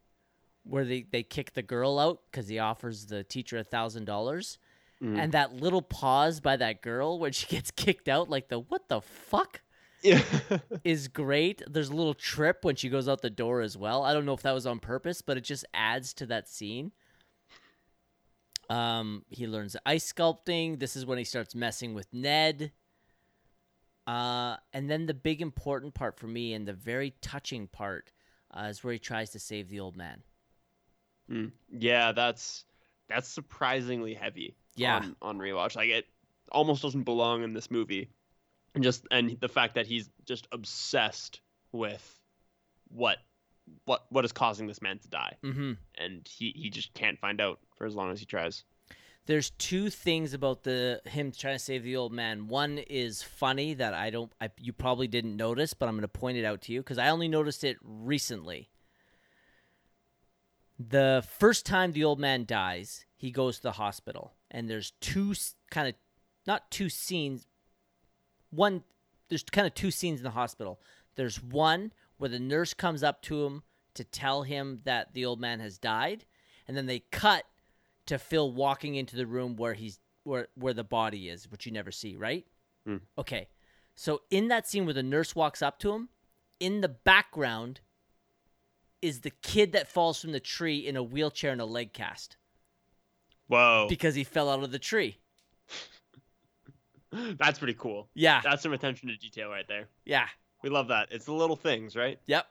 where they, they kick the girl out because he offers the teacher a thousand dollars. Mm. And that little pause by that girl when she gets kicked out, like the what the fuck? Yeah. is great. There's a little trip when she goes out the door as well. I don't know if that was on purpose, but it just adds to that scene. Um, he learns ice sculpting. This is when he starts messing with Ned. Uh, and then the big important part for me and the very touching part uh, is where he tries to save the old man. Mm. Yeah, that's that's surprisingly heavy. Yeah. On, on rewatch, like it almost doesn't belong in this movie, and just and the fact that he's just obsessed with what what what is causing this man to die, Mm-hmm. and he he just can't find out for as long as he tries. There's two things about the him trying to save the old man. One is funny that I don't, I, you probably didn't notice, but I'm going to point it out to you because I only noticed it recently. The first time the old man dies, he goes to the hospital, and there's two kind of, not two scenes. One, there's kind of two scenes in the hospital. There's one where the nurse comes up to him to tell him that the old man has died, and then they cut to Phil walking into the room where he's where where the body is, which you never see, right? Hmm. Okay. So in that scene where the nurse walks up to him, in the background is the kid that falls from the tree in a wheelchair and a leg cast Whoa, because he fell out of the tree. that's pretty cool. Yeah. That's some attention to detail right there. Yeah. We love that. It's the little things, right? Yep.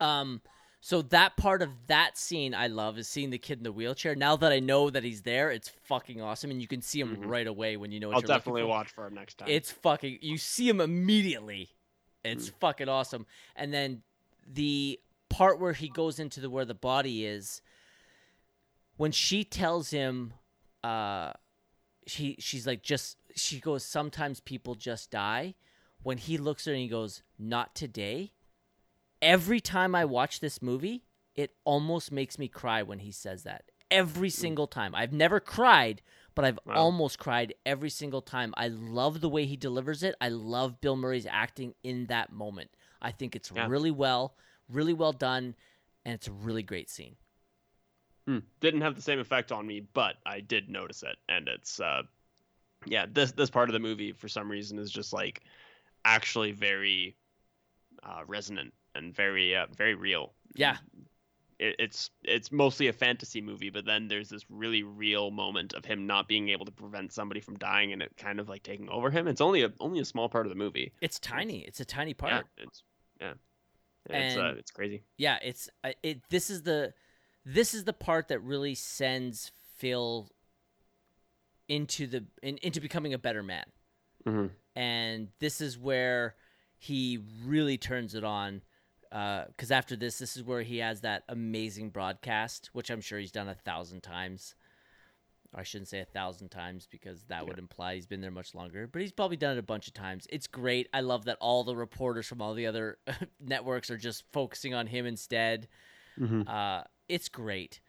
Um so that part of that scene I love is seeing the kid in the wheelchair. Now that I know that he's there, it's fucking awesome and you can see him Mhm. right away when you know what I'll you're definitely for. watch for him next time. It's fucking. You see him immediately. It's Mm. fucking awesome. And then the part where he goes into the where the body is, when she tells him, uh, she she's like just she goes. Sometimes people just die. When he looks at her and he goes, "Not today." Every time I watch this movie, it almost makes me cry when he says that. Every single time. I've never cried, but I've Wow. almost cried every single time. I love the way he delivers it. I love Bill Murray's acting in that moment. I think it's Yeah. really well, really well done, and it's a really great scene. Hmm. Didn't have the same effect on me, but I did notice it, and it's uh, yeah, this this part of the movie for some reason is just like actually very uh, resonant and very uh, very real. Yeah. It, it's it's mostly a fantasy movie, but then there's this really real moment of him not being able to prevent somebody from dying, and it kind of like taking over him. It's only a only a small part of the movie. It's tiny. It's a tiny part. Yeah, it's yeah, it's uh, it's crazy. yeah it's it this is the this is the part that really sends phil into the in, into becoming a better man. Hmm and this is where he really turns it on because after this this is where he has that amazing broadcast which i'm sure he's done a thousand times i shouldn't say a thousand times because that would imply he's been there much longer but he's probably done it a bunch of times. It's great. I love that all the reporters from all the other networks are just focusing on him instead. Hmm uh, it's great.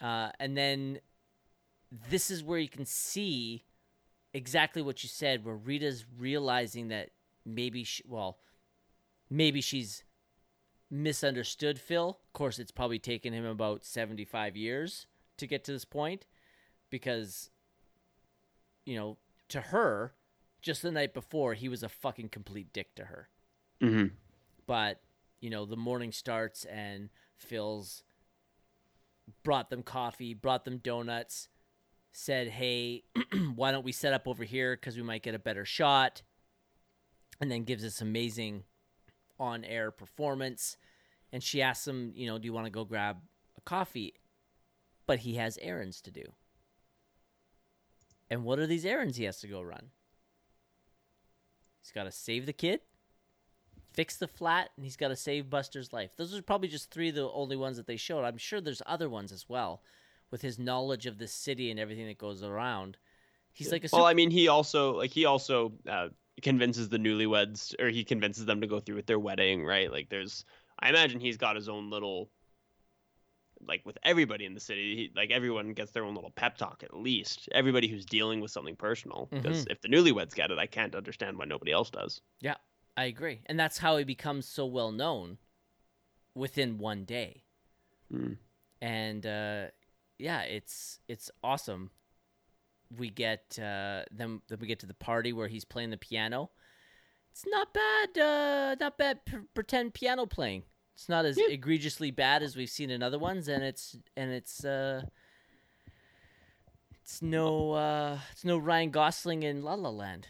Uh, and then this is where you can see exactly what you said, where Rita's realizing that maybe, she, well, maybe she's misunderstood Phil. Of course, it's probably taken him about 75 years to get to this point because, you know, to her, just the night before, he was a fucking complete dick to her. Hmm but you know the morning starts and phil's brought them coffee brought them donuts said hey why don't we set up over here because we might get a better shot? And then gives this amazing on-air performance. And she asks him you know do you want to go grab a coffee? But he has errands to do and what are these errands he has to go run he's got to save the kid fix the flat and he's got to save Buster's life. Those are probably just three of the only ones that they showed. I'm sure there's other ones as well with his knowledge of the city and everything that goes around. He's like a well, I mean, he also like he also uh, convinces the newlyweds, or he convinces them to go through with their wedding, right? Like, there's I imagine he's got his own little like with everybody in the city, he, like everyone gets their own little pep talk at least. Everybody who's dealing with something personal, because Mhm. if the newlyweds get it, I can't understand why nobody else does. Yeah, I agree, and that's how he becomes so well known within one day. Mm. and uh, yeah, it's it's awesome. We get uh, then then we get to the party where he's playing the piano. It's not bad, uh, not bad p- pretend piano playing. It's not as egregiously bad as we've seen in other ones, and it's and it's uh, it's no uh, it's no Ryan Gosling in La La Land.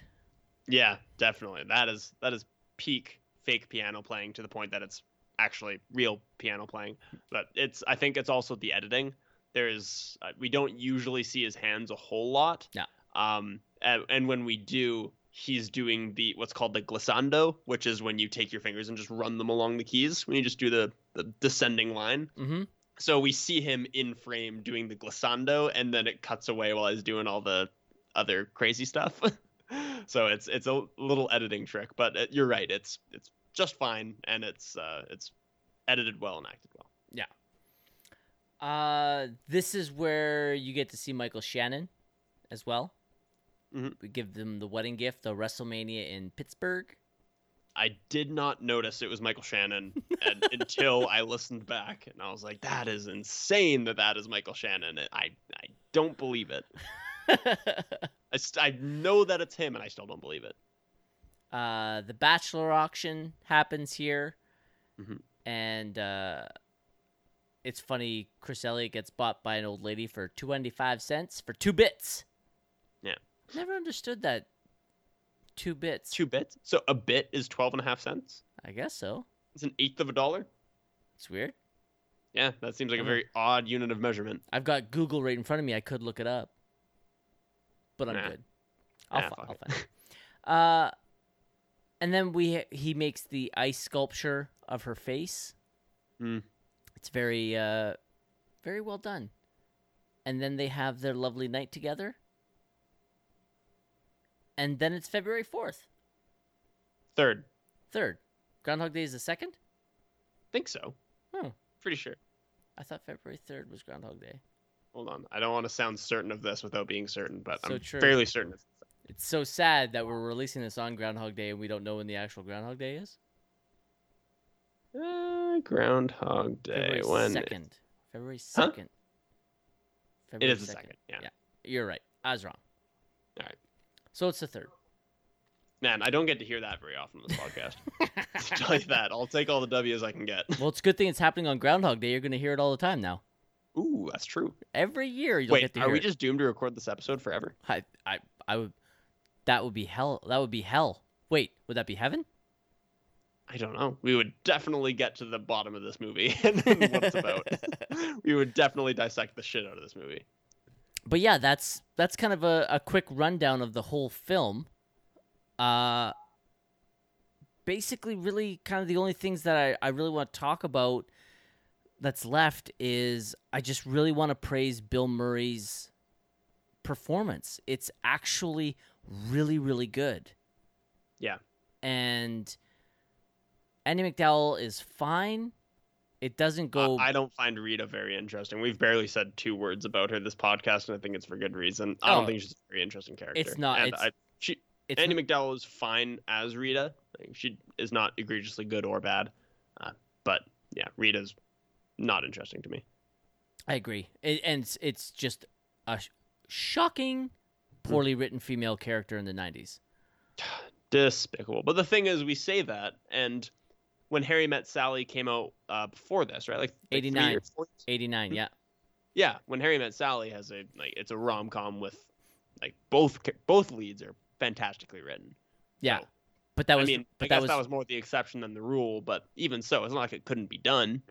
Yeah, definitely. That is that is peak fake piano playing to the point that it's actually real piano playing. But it's I think it's also the editing. There's uh, we don't usually see his hands a whole lot. Yeah. Um, and, and when we do, he's doing the what's called the glissando, which is when you take your fingers and just run them along the keys. When you just do the the descending line. Mm-hmm. So we see him in frame doing the glissando, and then it cuts away while he's doing all the other crazy stuff. so it's it's a little editing trick, but uh, you're right. It's it's just fine, and it's uh, it's edited well and acted well. Yeah. Uh, this is where you get to see Michael Shannon as well. Mhm. We give them the wedding gift, the WrestleMania in Pittsburgh. I did not notice it was Michael Shannon and, until I listened back, and I was like, "That is insane that that is Michael Shannon." I I don't believe it. I, st- I know that it's him, and I still don't believe it. uh, the Bachelor auction happens here, Mhm. and uh, it's funny. Chris Elliott gets bought by an old lady for twenty five cents for two bits. Never understood that. Two bits. Two bits. So a bit is twelve and a half cents. I guess so. It's an eighth of a dollar. It's weird. Yeah, that seems like a very odd unit of measurement. I've got Google right in front of me. I could look it up, but I'm Nah. good. I'll, Nah, fi- I'll find it. Uh, and then we he makes the ice sculpture of her face. Mm. It's very uh, very well done. And then they have their lovely night together. And then it's February fourth, Third, third. Groundhog Day is the second. think so. Oh, Pretty sure. I thought February third was Groundhog Day. Hold on. I don't want to sound certain of this without being certain, but So I'm true. fairly certain. It's It's so sad that we're releasing this on Groundhog Day and we don't know when the actual Groundhog Day is. uh, Groundhog Day. February when second. February Huh? second. it is the second. Yeah. Yeah. You're right. I was wrong. All right. So it's the third. Man, I don't get to hear that very often on this podcast. I'll tell you that. I'll take all the W's I can get. well, it's a good thing it's happening on Groundhog Day. You're going to hear it all the time now. Ooh, that's true. Every year you'll Wait, get to hear Wait, are we it. just doomed to record this episode forever? I, I, I would. That would be hell. That would be hell. Wait, would that be heaven? I don't know. We would definitely get to the bottom of this movie and what it's about. we would definitely dissect the shit out of this movie. But yeah, that's that's kind of a, a quick rundown of the whole film. Uh basically really kind of the only things that I, I really want to talk about that's left is I just really want to praise Bill Murray's performance. It's actually really, really good. Yeah. And Andie MacDowell is fine. It doesn't go I, I don't find Rita very interesting. We've barely said two words about her this podcast, and I think it's for good reason. I Oh. don't think she's a very interesting character. It's not- And it's- I, she, it's Andie MacDowell is fine as Rita. She is not egregiously good or bad. Uh, but yeah, Rita's not interesting to me. I agree, it, and it's, it's just a sh- shocking, poorly written female character in the '90s. Despicable. But the thing is, we say that, and when Harry Met Sally came out uh, before this, right? Like, like 89. or four years- '89, yeah, Yeah, when Harry Met Sally has a like it's a rom com with like both both leads are fantastically written. yeah. So, But that was, I mean, but I that guess was, that was more the exception than the rule. But even so, it's not like it couldn't be done.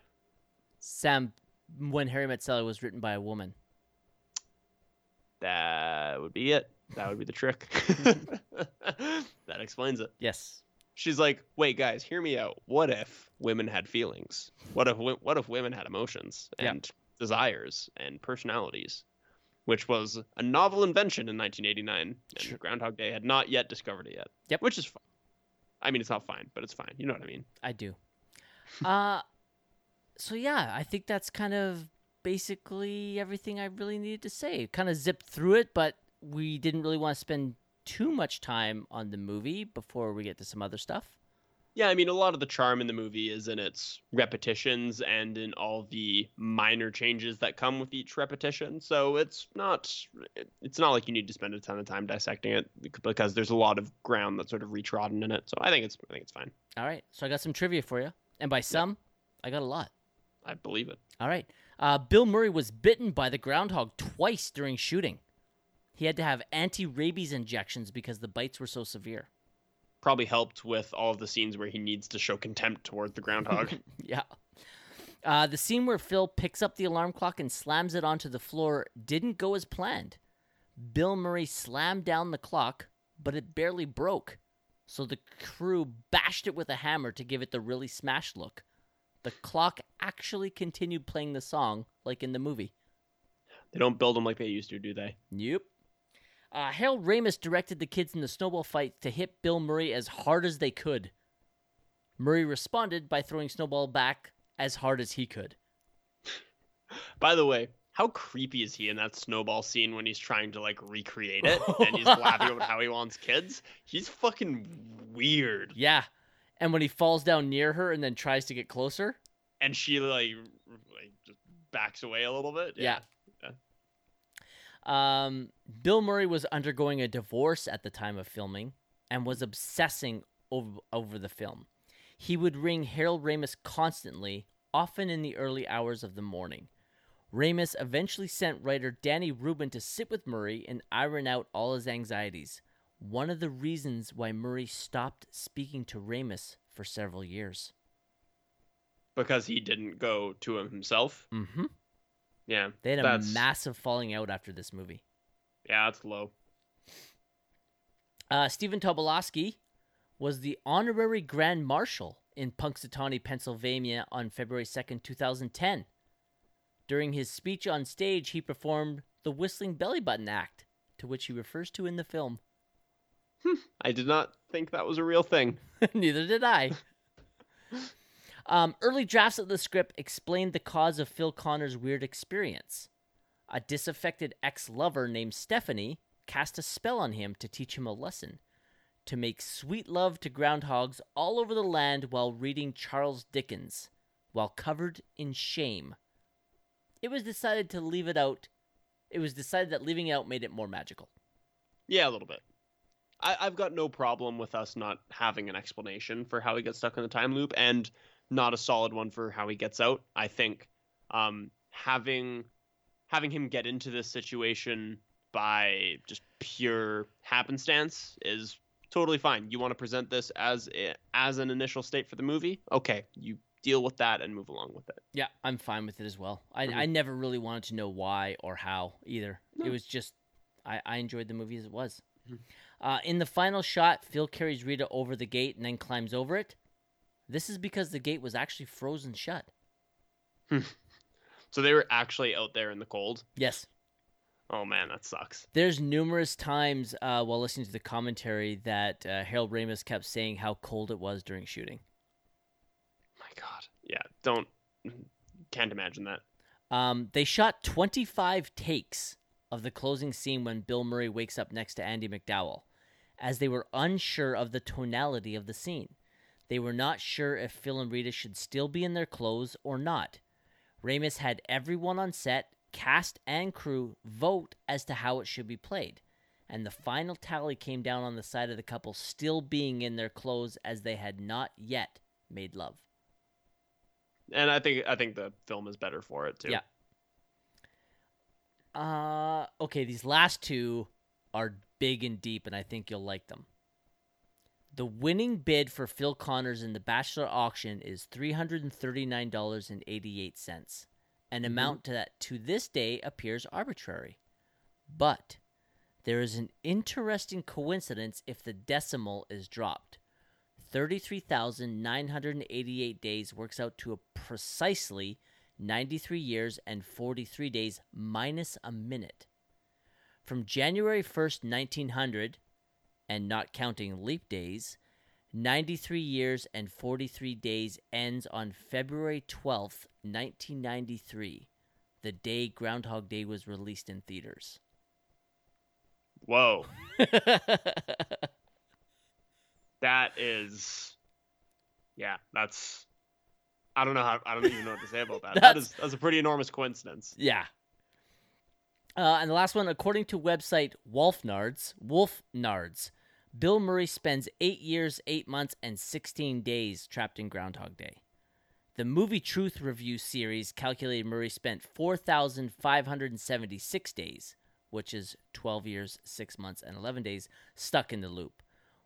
Sam. When Harry Met Sally was written by a woman. That would be it. That would be the trick. that explains it. Yes. She's like, "Wait, guys, hear me out. What if women had feelings? What if what if women had emotions Yeah. and desires and personalities?" Which was a novel invention in 1989, and Sure. Groundhog Day had not yet discovered it yet. Yep. Which is fine. I mean, it's not fine, but it's fine. You know what I mean? I do. Uh so yeah, I think that's kind of basically everything I really needed to say. Kind of zipped through it, but we didn't really want to spend too much time on the movie before we get to some other stuff. Yeah, I mean, a lot of the charm in the movie is in its repetitions and in all the minor changes that come with each repetition. So it's not it's not like you need to spend a ton of time dissecting it because there's a lot of ground that's sort of retrodden in it. So I think it's I think it's fine. All right, so I got some trivia for you, and by some, I got a lot. I believe it. All right, uh, Bill Murray was bitten by the groundhog twice during shooting. He had to have anti-rabies injections because the bites were so severe. Probably helped with all of the scenes where he needs to show contempt toward the groundhog. yeah. Uh, the scene where Phil picks up the alarm clock and slams it onto the floor didn't go as planned. Bill Murray slammed down the clock, but it barely broke. So the crew bashed it with a hammer to give it the really smashed look. The clock actually continued playing the song like in the movie. they don't build them like they used to, do they? Yep. Uh, Harold Ramis directed the kids in the snowball fight to hit Bill Murray as hard as they could. Murray responded by throwing Snowball back as hard as he could. By the way, how creepy is he in that snowball scene when he's trying to like recreate it and he's laughing about how he wants kids? He's fucking weird. Yeah. And when he falls down near her and then tries to get closer. And she like, like just backs away a little bit. Yeah. Um, Bill Murray was undergoing a divorce at the time of filming and was obsessing over, over the film. He would ring Harold Ramis constantly, often in the early hours of the morning. Ramis eventually sent writer Danny Rubin to sit with Murray and iron out all his anxieties. One of the reasons why Murray stopped speaking to Ramis for several years. Because he didn't go to him himself. Mm-hmm. Yeah. They had a that's- massive falling out after this movie. Yeah, that's low. Uh, Stephen Tobolowsky was the honorary Grand Marshal in Punxsutawney, Pennsylvania on February 2nd, 2010. During his speech on stage, he performed the Whistling Belly Button Act, to which he refers to in the film. I did not think that was a real thing. Neither did I. Um, early drafts of the script explained the cause of Phil Connor's weird experience. A disaffected ex lover named Stephanie cast a spell on him to teach him a lesson to make sweet love to groundhogs all over the land while reading Charles Dickens, while covered in shame. It was decided to leave it out. It was decided that leaving it out made it more magical. Yeah, a little bit. I, I've got no problem with us not having an explanation for how he gets stuck in the time loop and not a solid one for how he gets out. I think um, having having him get into this situation by just pure happenstance is totally fine. You want to present this as a, as an initial state for the movie? Okay, you deal with that and move along with it. Yeah, I'm fine with it as well. I, Mhm. I never really wanted to know why or how either. It was just I, I enjoyed the movie as it was. Mhm. Uh, in the final shot, Phil carries Rita over the gate and then climbs over it. This is because the gate was actually frozen shut. So they were actually out there in the cold. Yes. Oh man, that sucks. There's numerous times uh, while listening to the commentary that uh, Harold Ramis kept saying how cold it was during shooting. My God. Yeah, don't can't imagine that. Um, they shot 25 takes of the closing scene when Bill Murray wakes up next to Andie MacDowell, as they were unsure of the tonality of the scene. They were not sure if Phil and Rita should still be in their clothes or not. Ramis had everyone on set, cast and crew, vote as to how it should be played, and the final tally came down on the side of the couple still being in their clothes as they had not yet made love. And I think I think the film is better for it too. Yeah. Uh, okay, these last two are big and deep, and I think you'll like them. The winning bid for Phil Connors in the Bachelor auction is three hundred and thirty-nine dollars and eighty-eight cents, an mm-hmm. amount that to this day appears arbitrary. But there is an interesting coincidence if the decimal is dropped. 33,988 days works out to a precisely 93 years and 43 days minus a minute. From January 1st, 1900, and not counting leap days, 93 years and 43 days ends on February 12th, 1993, the day Groundhog Day was released in theaters. Whoa. that is yeah, that's I don't know how I don't even know what to say about that. that That's- that's a pretty enormous coincidence. yeah. Uh, and the last one, according to website Wolfnards, Wolfnards, Bill Murray spends eight years, eight months, and 16 days trapped in Groundhog Day. The Movie Truth Review series calculated Murray spent 4,576 days, which is 12 years, 6 months, and 11 days, stuck in the loop.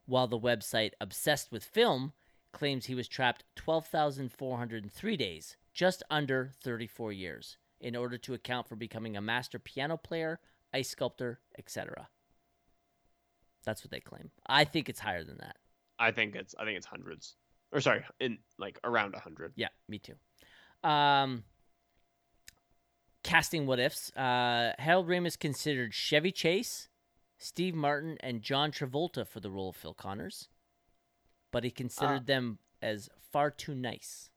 While the website Obsessed with Film claims he was trapped 12,403 days, just under 34 years, in order to account for becoming a master piano player, ice sculptor, etc. That's what they claim. I think it's higher than that. I think it's I think it's hundreds. Or sorry, in like around a hundred. Yeah, me too. Um, casting what ifs. Uh, Harold Ramis considered Chevy Chase, Steve Martin, and John Travolta for the role of Phil Connors, but he considered Ah. them as far too nice.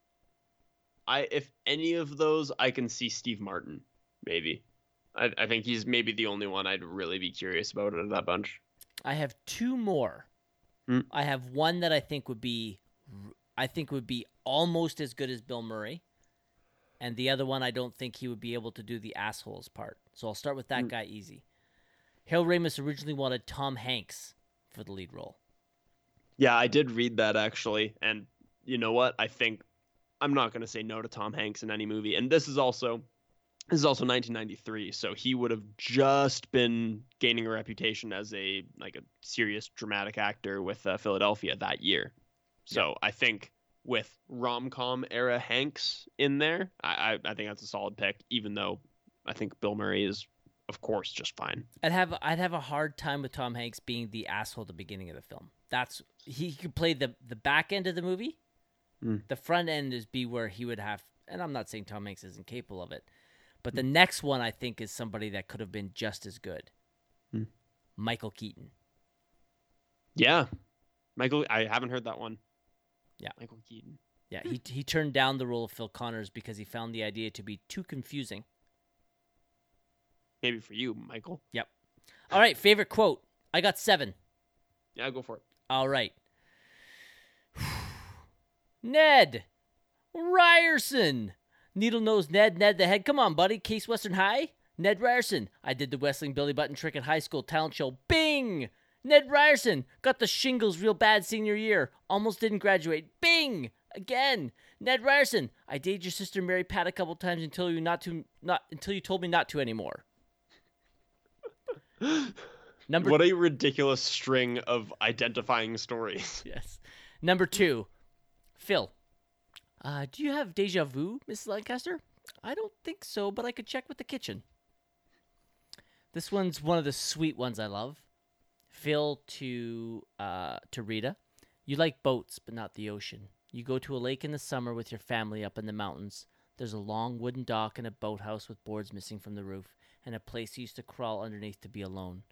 I if any of those I can see Steve Martin, maybe. I, I think he's maybe the only one I'd really be curious about out of that bunch. I have two more. Hmm. I have one that I think would be, I think would be almost as good as Bill Murray, and the other one I don't think he would be able to do the assholes part. So I'll start with that Hmm. guy easy. Harold Ramis originally wanted Tom Hanks for the lead role. Yeah, I did read that actually, and you know what? I think I'm not going to say no to Tom Hanks in any movie. And this is also this is also 1993, so he would have just been gaining a reputation as a like a serious dramatic actor with uh, Philadelphia that year. So I think with rom com era Hanks in there, I, I I think that's a solid pick. Even though I think Bill Murray is, of course, just fine. I'd have I'd have a hard time with Tom Hanks being the asshole at the beginning of the film. That's he could play the the back end of the movie. Mm. The front end is be where he would have and I'm not saying Tom Hanks isn't capable of it. But the next one I think is somebody that could have been just as good. Mm. Michael Keaton. Yeah, Michael. I haven't heard that one. Yeah. Michael Keaton. Yeah, he he turned down the role of Phil Connors because he found the idea to be too confusing. Maybe for you, Michael. Yep. All right, favorite quote. I got 7. Yeah, go for it. All right. Ned Ryerson. Needle nose Ned, Ned the head. Come on, buddy. Case Western High. Ned Ryerson. I did the wrestling belly button trick at high school talent show. Bing! Ned Ryerson. Got the shingles real bad senior year. Almost didn't graduate. Bing! Again. Ned Ryerson. I dated your sister Mary Pat a couple times until you not to not until you told me not to anymore. Number What a ridiculous string of identifying stories. Yes. Number two, Phil. Uh, do you have deja vu, Miss Lancaster? I don't think so, but I could check with the kitchen. This one's one of the sweet ones I love. Phil to uh, to Rita. You like boats, but not the ocean. You go to a lake in the summer with your family up in the mountains. There's a long wooden dock and a boathouse with boards missing from the roof, and a place you used to crawl underneath to be alone.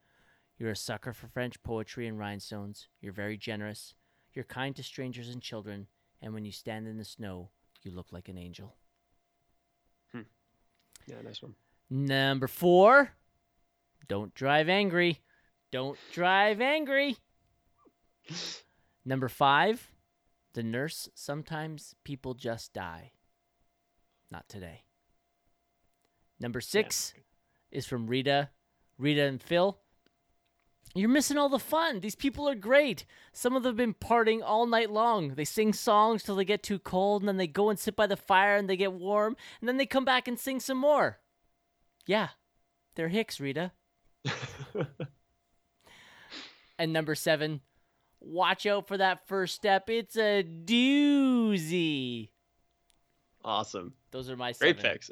You're a sucker for French poetry and rhinestones. You're very generous. You're kind to strangers and children, and when you stand in the snow, you look like an angel. Hmm. Yeah, nice one. Number four, don't drive angry. Don't drive angry. Number five, the nurse, sometimes people just die. Not today. Number six is from Rita. Rita and Phil. You're missing all the fun. These people are great. Some of them have been partying all night long. They sing songs till they get too cold, and then they go and sit by the fire and they get warm, and then they come back and sing some more. Yeah, they're Hicks, Rita. And number seven, watch out for that first step. It's a doozy. awesome. Those are my seven. Great picks.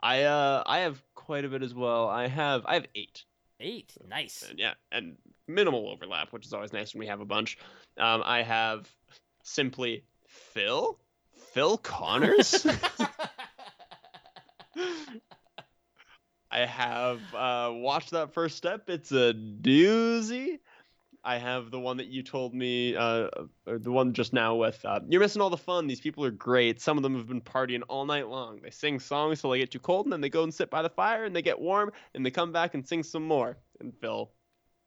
I uh I have quite a bit as well. I have I have eight. Eight. Nice. And yeah, and minimal overlap, which is always nice when we have a bunch. Um, I have simply Phil, Phil Connors. I have uh, watched that first step. It's a doozy. I have the one that you told me, uh, or the one just now with, uh, you're missing all the fun. These people are great. Some of them have been partying all night long. They sing songs till they get too cold, and then they go and sit by the fire, and they get warm, and they come back and sing some more. And Phil,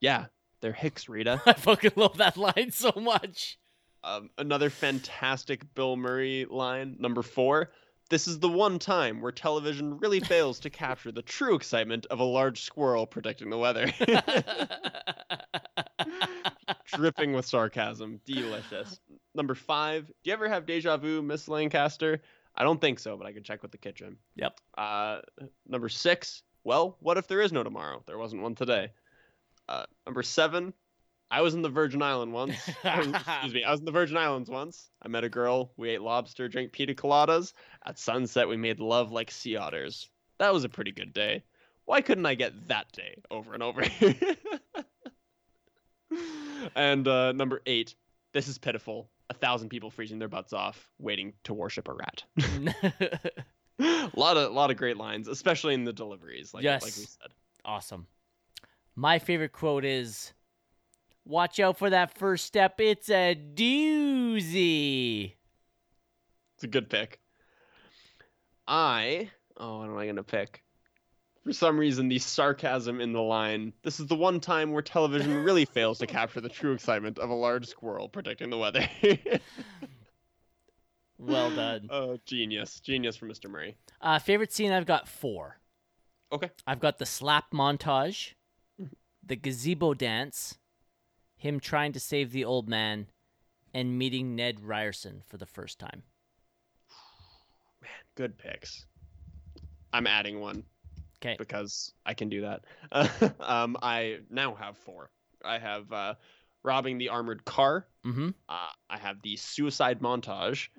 yeah, they're Hicks, Rita. I fucking love that line so much. Um, another fantastic Bill Murray line, number four. This is the one time where television really fails to capture the true excitement of a large squirrel predicting the weather. Dripping with sarcasm. Delicious. Number five. Do you ever have deja vu, Miss Lancaster? I don't think so, but I could check with the kitchen. Yep. Uh, number six. Well, what if there is no tomorrow? There wasn't one today. Uh, number seven. I was in the Virgin Island once. Excuse me. I was in the Virgin Islands once. I met a girl. We ate lobster, drank pina coladas. At sunset, we made love like sea otters. That was a pretty good day. Why couldn't I get that day over and over? and uh, number eight. This is pitiful. A thousand people freezing their butts off, waiting to worship a rat. a lot of, lot of great lines, especially in the deliveries. Like, Yes. like we said. awesome. My favorite quote is Watch out for that first step. It's a doozy. It's a good pick. I oh, what am I gonna pick? For some reason, the sarcasm in the line. This is the one time where television really fails to capture the true excitement of a large squirrel predicting the weather. Well done. oh, genius, genius for Mr. Murray. Uh, favorite scene I've got four. Okay. I've got the slap montage, the gazebo dance, him trying to save the old man, and meeting Ned Ryerson for the first time. Man, good picks. I'm adding one Okay. because I can do that. um, I now have four. I have uh, robbing the armored car. Mm-hmm. Uh, I have the suicide montage,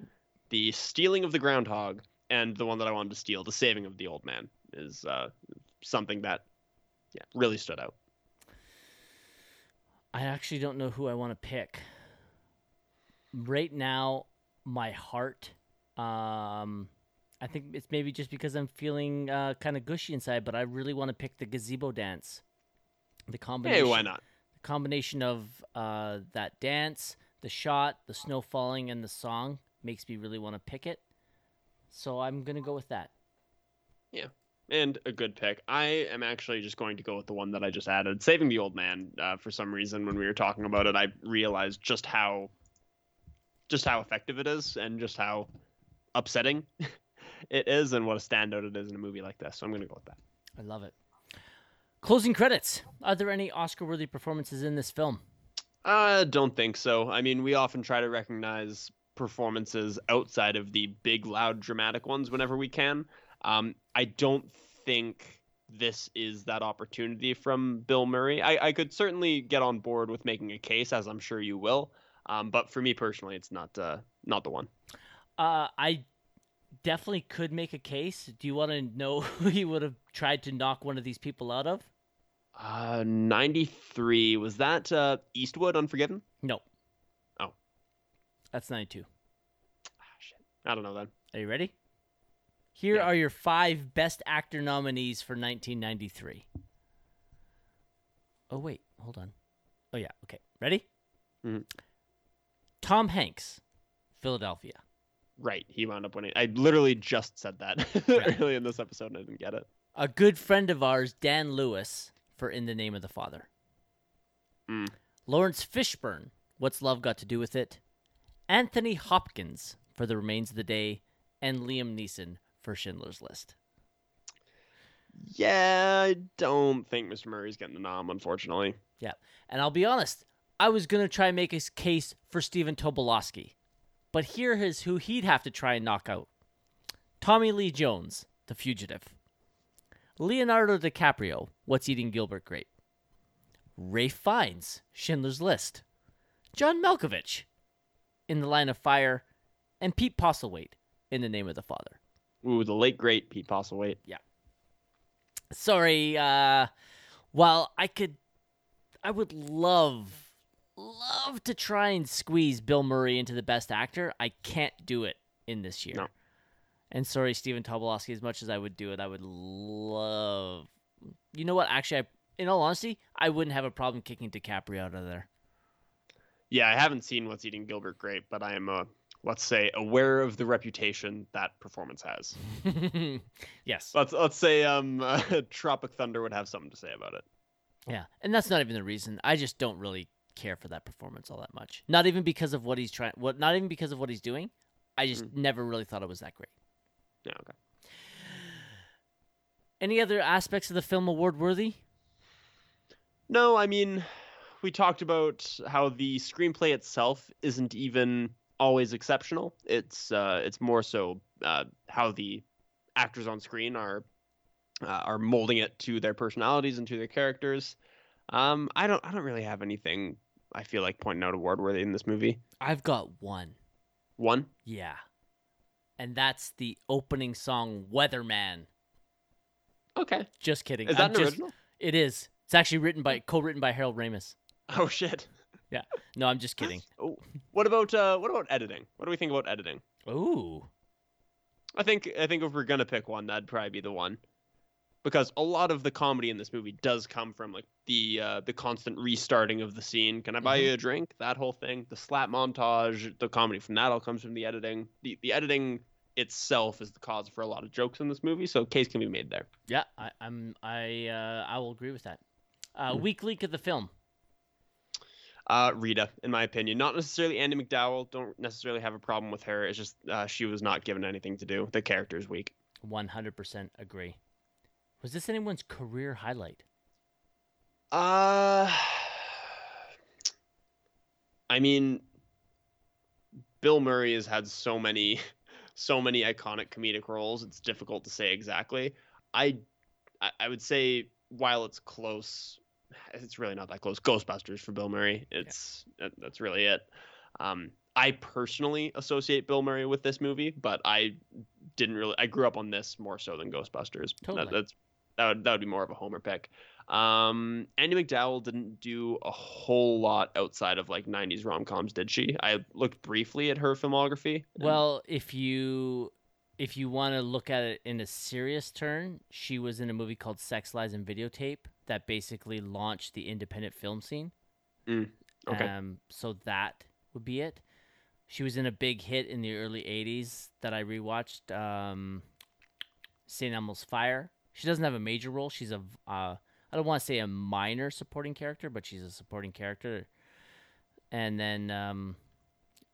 the stealing of the groundhog, and the one that I wanted to steal, the saving of the old man, is uh, something that yeah really stood out. I actually don't know who I want to pick. Right now, my heart. Um, I think it's maybe just because I'm feeling uh, kind of gushy inside, but I really want to pick the gazebo dance. The combination. Hey, why not? The combination of uh, that dance, the shot, the snow falling, and the song makes me really want to pick it. So I'm gonna go with that. And a good pick. I am actually just going to go with the one that I just added, saving the old man. Uh, for some reason, when we were talking about it, I realized just how, just how effective it is, and just how upsetting it is, and what a standout it is in a movie like this. So I'm going to go with that. I love it. Closing credits. Are there any Oscar-worthy performances in this film? I don't think so. I mean, we often try to recognize performances outside of the big, loud, dramatic ones whenever we can. Um, I don't think this is that opportunity from Bill Murray. I, I could certainly get on board with making a case, as I'm sure you will. Um, but for me personally, it's not uh, not the one. Uh, I definitely could make a case. Do you want to know who he would have tried to knock one of these people out of? Uh, 93 was that uh, Eastwood Unforgiven? No. Oh. That's 92. Ah, shit. I don't know then. Are you ready? Here Yeah. are your five best actor nominees for 1993. Oh, wait. Hold on. Oh, yeah. Okay. Ready? Mhm. Tom Hanks, Philadelphia. Right, he wound up winning. I literally just said that Yeah. early in this episode, and I didn't get it. A good friend of ours, Dan Lewis, for In the Name of the Father. Mm. Laurence Fishburne, What's Love Got to Do with It? Anthony Hopkins for The Remains of the Day, and Liam Neeson for Schindler's List. Yeah, I don't think Mr. Murray's getting the nom, unfortunately. Yeah. And I'll be honest, I was going to try and make a case for Stephen Tobolowsky. But here is who he'd have to try and knock out Tommy Lee Jones, The Fugitive. Leonardo DiCaprio, What's Eating Gilbert Grape. Ralph Fiennes, Schindler's List. John Malkovich, In the Line of Fire. And Pete Postlethwaite, In the Name of the Father. Ooh, the late great Pete Postlethwaite. sorry uh while i could i would love love to try and squeeze bill murray into the best actor i can't do it in this year No. and sorry stephen tobolowsky as much as i would do it i would love you know what actually I, in all honesty i wouldn't have a problem kicking DiCaprio out of there Yeah, I haven't seen What's Eating Gilbert Grape, but I am, uh, let's say, aware of the reputation that performance has. yes. Let's let's say um, uh, Tropic Thunder would have something to say about it. Yeah, and that's not even the reason. I just don't really care for that performance all that much. Not even because of what he's trying. What? Not even because of what he's doing. I just never really thought it was that great. Yeah, okay. Any other aspects of the film award worthy? No, I mean, we talked about how the screenplay itself isn't even always exceptional. It's uh, it's more so uh, how the actors on screen are uh, are molding it to their personalities and to their characters. Um, I don't I don't really have anything I feel like pointing out award worthy in this movie. I've got one. One. Yeah. And that's the opening song Weatherman. Okay. Just kidding. Is that I'm an just- original? It is. It's actually written by co-written by Harold Ramis. Oh shit. No, I'm just kidding. Oh, what about uh, what about editing? What do we think about editing? Ooh. I think I think if we're gonna pick one, that'd probably be the one, because a lot of the comedy in this movie does come from like the uh, the constant restarting of the scene. Can I buy you a drink? That whole thing, the slap montage, the comedy from that all comes from the editing. The the editing itself is the cause for a lot of jokes in this movie, so case can be made there. Yeah, I, I'm I uh, I will agree with that. Uh, Hmm. Weak link of the film. Uh, Rita, in my opinion, not necessarily Andie MacDowell. Don't necessarily have a problem with her. It's just uh, she was not given anything to do. The character's weak. 100% agree. Was this anyone's career highlight? Uh, I mean, Bill Murray has had so many, so many iconic comedic roles. It's difficult to say exactly. I, I would say while it's close, it's really not that close. Ghostbusters for Bill Murray. It's that, that's really it. Um, I personally associate Bill Murray with this movie, but I didn't really. I grew up on this more so than Ghostbusters. That- that's that would that would be more of a homer pick. Um, Andie MacDowell didn't do a whole lot outside of like '90s rom coms, did she? I looked briefly at her filmography. Well, if you if you want to look at it in a serious turn, she was in a movie called Sex Lies and Videotape that basically launched the independent film scene. okay. Um, so that would be it. She was in a big hit in the early '80s that I rewatched. Um, St. Elmo's Fire. She doesn't have a major role. She's a uh, I don't want to say a minor supporting character, but she's a supporting character. And then um,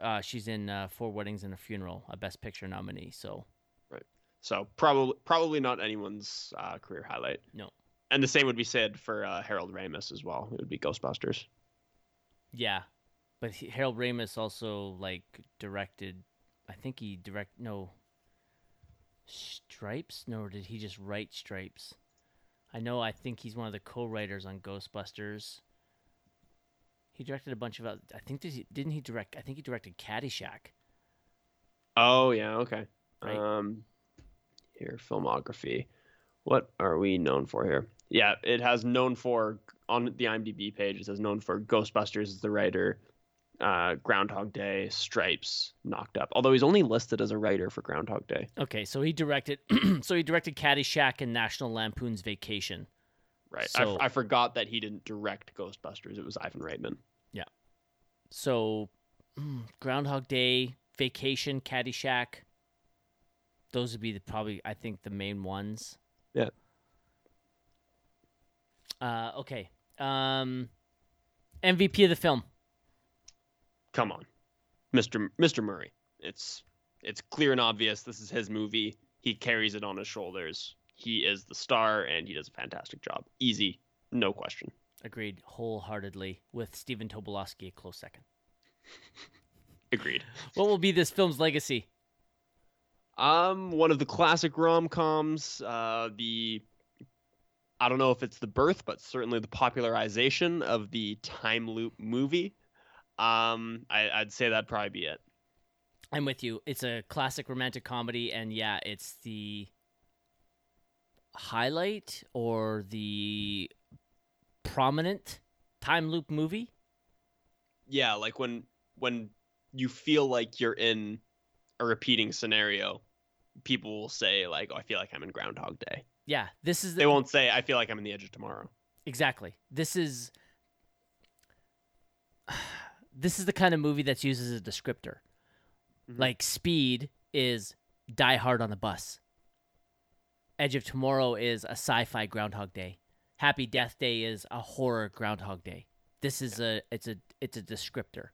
uh, she's in uh, Four Weddings and a Funeral, a Best Picture nominee. So right. so probably probably not anyone's uh, career highlight. No. And the same would be said for uh, Harold Ramis as well. It would be Ghostbusters. yeah, but he, Harold Ramis also like directed. I think he direct no. Stripes? No, or did he just write Stripes? I know. I think he's one of the co-writers on Ghostbusters. He directed a bunch of. I think did he, didn't he direct? I think he directed Caddyshack. Oh yeah, okay. Right. Um, here filmography. What are we known for here? Yeah, it has known for on the IMDb page. It says known for Ghostbusters as the writer, uh, Groundhog Day, Stripes, Knocked Up. Although he's only listed as a writer for Groundhog Day. Okay, so he directed. so he directed Caddyshack and National Lampoon's Vacation. Right. So- I, I forgot that he didn't direct Ghostbusters. It was Ivan Reitman. Yeah. So, mm, Groundhog Day, Vacation, Caddyshack. Those would be the, probably, I think, the main ones. Yeah. Uh, okay. Um, MVP of the film. Come on, Mr. Mr. Murray. It's it's clear and obvious. This is his movie. He carries it on his shoulders. He is the star, and he does a fantastic job. Easy, no question. Agreed wholeheartedly with Stephen Tobolowsky a close second. Agreed. What will be this film's legacy? Um, one of the classic rom coms. Uh, the I don't know if it's the birth, but certainly the popularization of the time loop movie. Um, I, I'd say that'd probably be it. I'm with you. It's a classic romantic comedy, and yeah, it's the highlight or the prominent time loop movie. Yeah, like when when you feel like you're in a repeating scenario, people will say like, "Oh, I feel like I'm in Groundhog Day." Yeah, this is the, They won't say, "I feel like I'm in The Edge of Tomorrow." exactly. This is this is the kind of movie that's used as a descriptor. Mhm. Like Speed is Die Hard on the bus. Edge of Tomorrow is a sci-fi Groundhog Day. Happy Death Day is a horror Groundhog Day. This is a it's a it's a descriptor.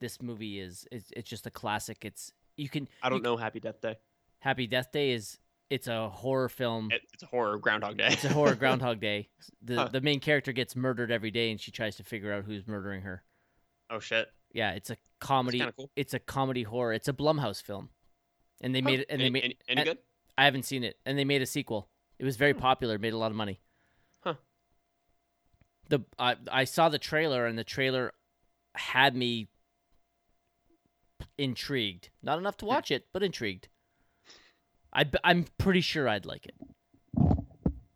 This movie is it's, it's just a classic. It's you can I don't you- know Happy Death Day. Happy Death Day is it's a horror film. It, it's a horror Groundhog Day. It's a horror Groundhog Day. The Huh. the main character gets murdered every day, and she tries to figure out who's murdering her. oh shit. Yeah, it's a comedy. kind cool. It's a comedy horror. It's a Blumhouse film, and they made it. And any, they made. any, any good? I haven't seen it, and they made a sequel. It was very popular. Made a lot of money. Huh. The I I saw the trailer, and the trailer had me intrigued. Not enough to Hmm. watch it, but intrigued. I I'm pretty sure I'd like it,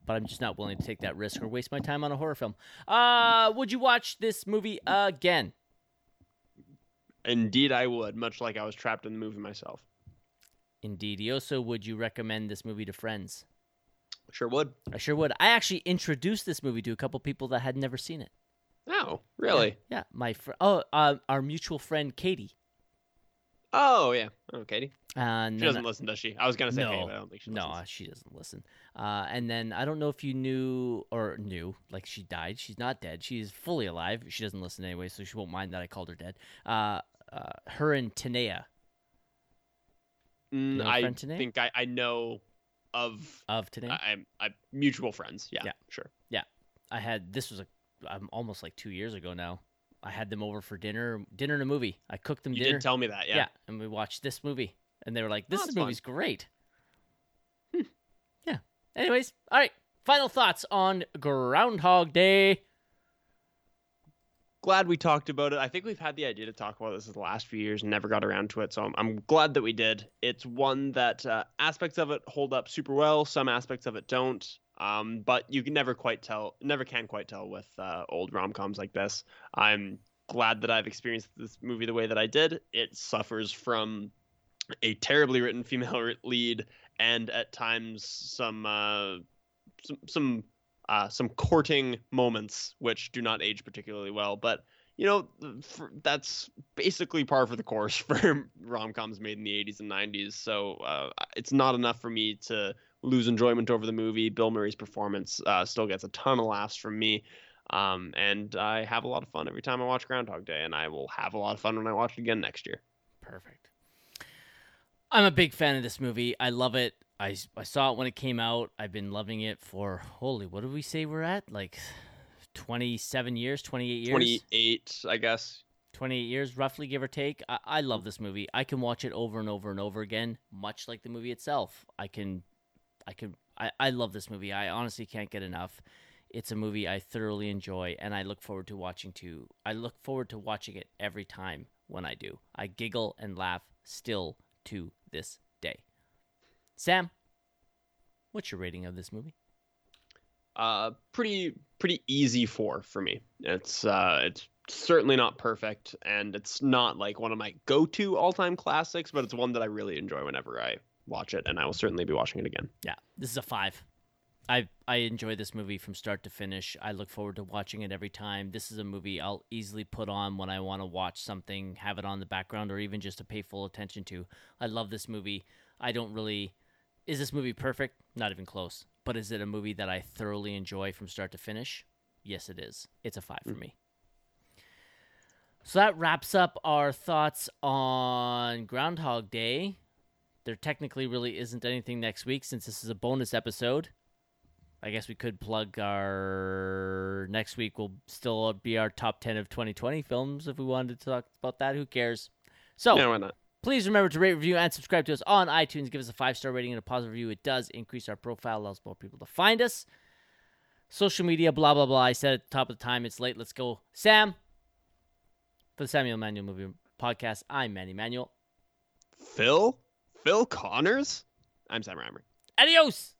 but I'm just not willing to take that risk or waste my time on a horror film. Uh, would you watch this movie again? Indeed, I would. Much like I was trapped in the movie myself. Indeed. Also, would you recommend this movie to friends? Sure would. I sure would. I actually introduced this movie to a couple people that had never seen it. Oh, really? Yeah, my fr- oh, uh, our mutual friend Katie. Oh, yeah. Oh, Katie. And She doesn't listen, does she? I was gonna say, No. but I don't think she no, listens. she doesn't listen. Uh, and then I don't know if you knew or knew, like she died. She's not dead. She's fully alive. She doesn't listen anyway, so she won't mind that I called her dead. Uh, uh, her and Tanea Mm, I Tanea? think I, I know of. of Tanea. I, I'm I mutual friends. Yeah, Yeah. sure. Yeah, I had this was a um, almost like two years ago now. I had them over for dinner, dinner and a movie. I cooked them You dinner. did tell me that. Yeah. and we watched this movie, and they were like, Oh, "This fun. movie's great." Hmm. Yeah. Anyways, all right. Final thoughts on Groundhog Day. Glad we talked about it. I think we've had the idea to talk about this in the last few years and never got around to it. So I'm, I'm glad that we did. It's one that uh, aspects of it hold up super well. Some aspects of it don't. Um, but you can never quite tell, never can quite tell with uh, old rom coms like this. I'm glad that I've experienced this movie the way that I did. It suffers from a terribly written female lead and at times some uh, some some uh, some courting moments which do not age particularly well. But you know for, that's basically par for the course for rom coms made in the 80s and 90s. So uh, it's not enough for me to lose enjoyment over the movie. Bill Murray's performance uh, still gets a ton of laughs from me. Um, and I have a lot of fun every time I watch Groundhog Day, and I will have a lot of fun when I watch it again next year. Perfect. I'm a big fan of this movie. I love it. I, I saw it when it came out. I've been loving it for holy. What did we say we're at? Like 27 years, 28 years. 28, I guess. 28 years, roughly, give or take. I, I love this movie. I can watch it over and over and over again, much like the movie itself. I can, I can, I, I love this movie. I honestly can't get enough. It's a movie I thoroughly enjoy, and I look forward to watching to. I look forward to watching it every time when I do. I giggle and laugh still to this day. Sam, what's your rating of this movie? uh pretty pretty easy four for me it's uh it's certainly not perfect and it's not like one of my go-to all-time classics but it's one that i really enjoy whenever i watch it and i will certainly be watching it again Yeah, this is a five. I I enjoy this movie from start to finish. I look forward to watching it every time. This is a movie I'll easily put on when I want to watch something, have it on the background, or even just to pay full attention to. I love this movie. I don't really. Is this movie perfect? Not even close. But is it a movie that I thoroughly enjoy from start to finish? Yes, it is. It's a five for hmm. me. So that wraps up our thoughts on Groundhog Day. There technically really isn't anything next week since this is a bonus episode. I guess we could plug our next week will still be our top 10 of 2020 films if we wanted to talk about that. Who cares? So, yeah why not please remember to rate, review, and subscribe to us on iTunes. Give us a five star rating and a positive review. It does increase our profile, allows more people to find us. Social media, blah, blah, blah. I said at the top of the time, it's late. Let's go. Sam, for the Samuel Manuel Movie Podcast, I'm Manny Manuel. phil phil connors i'm sam reimer Adios!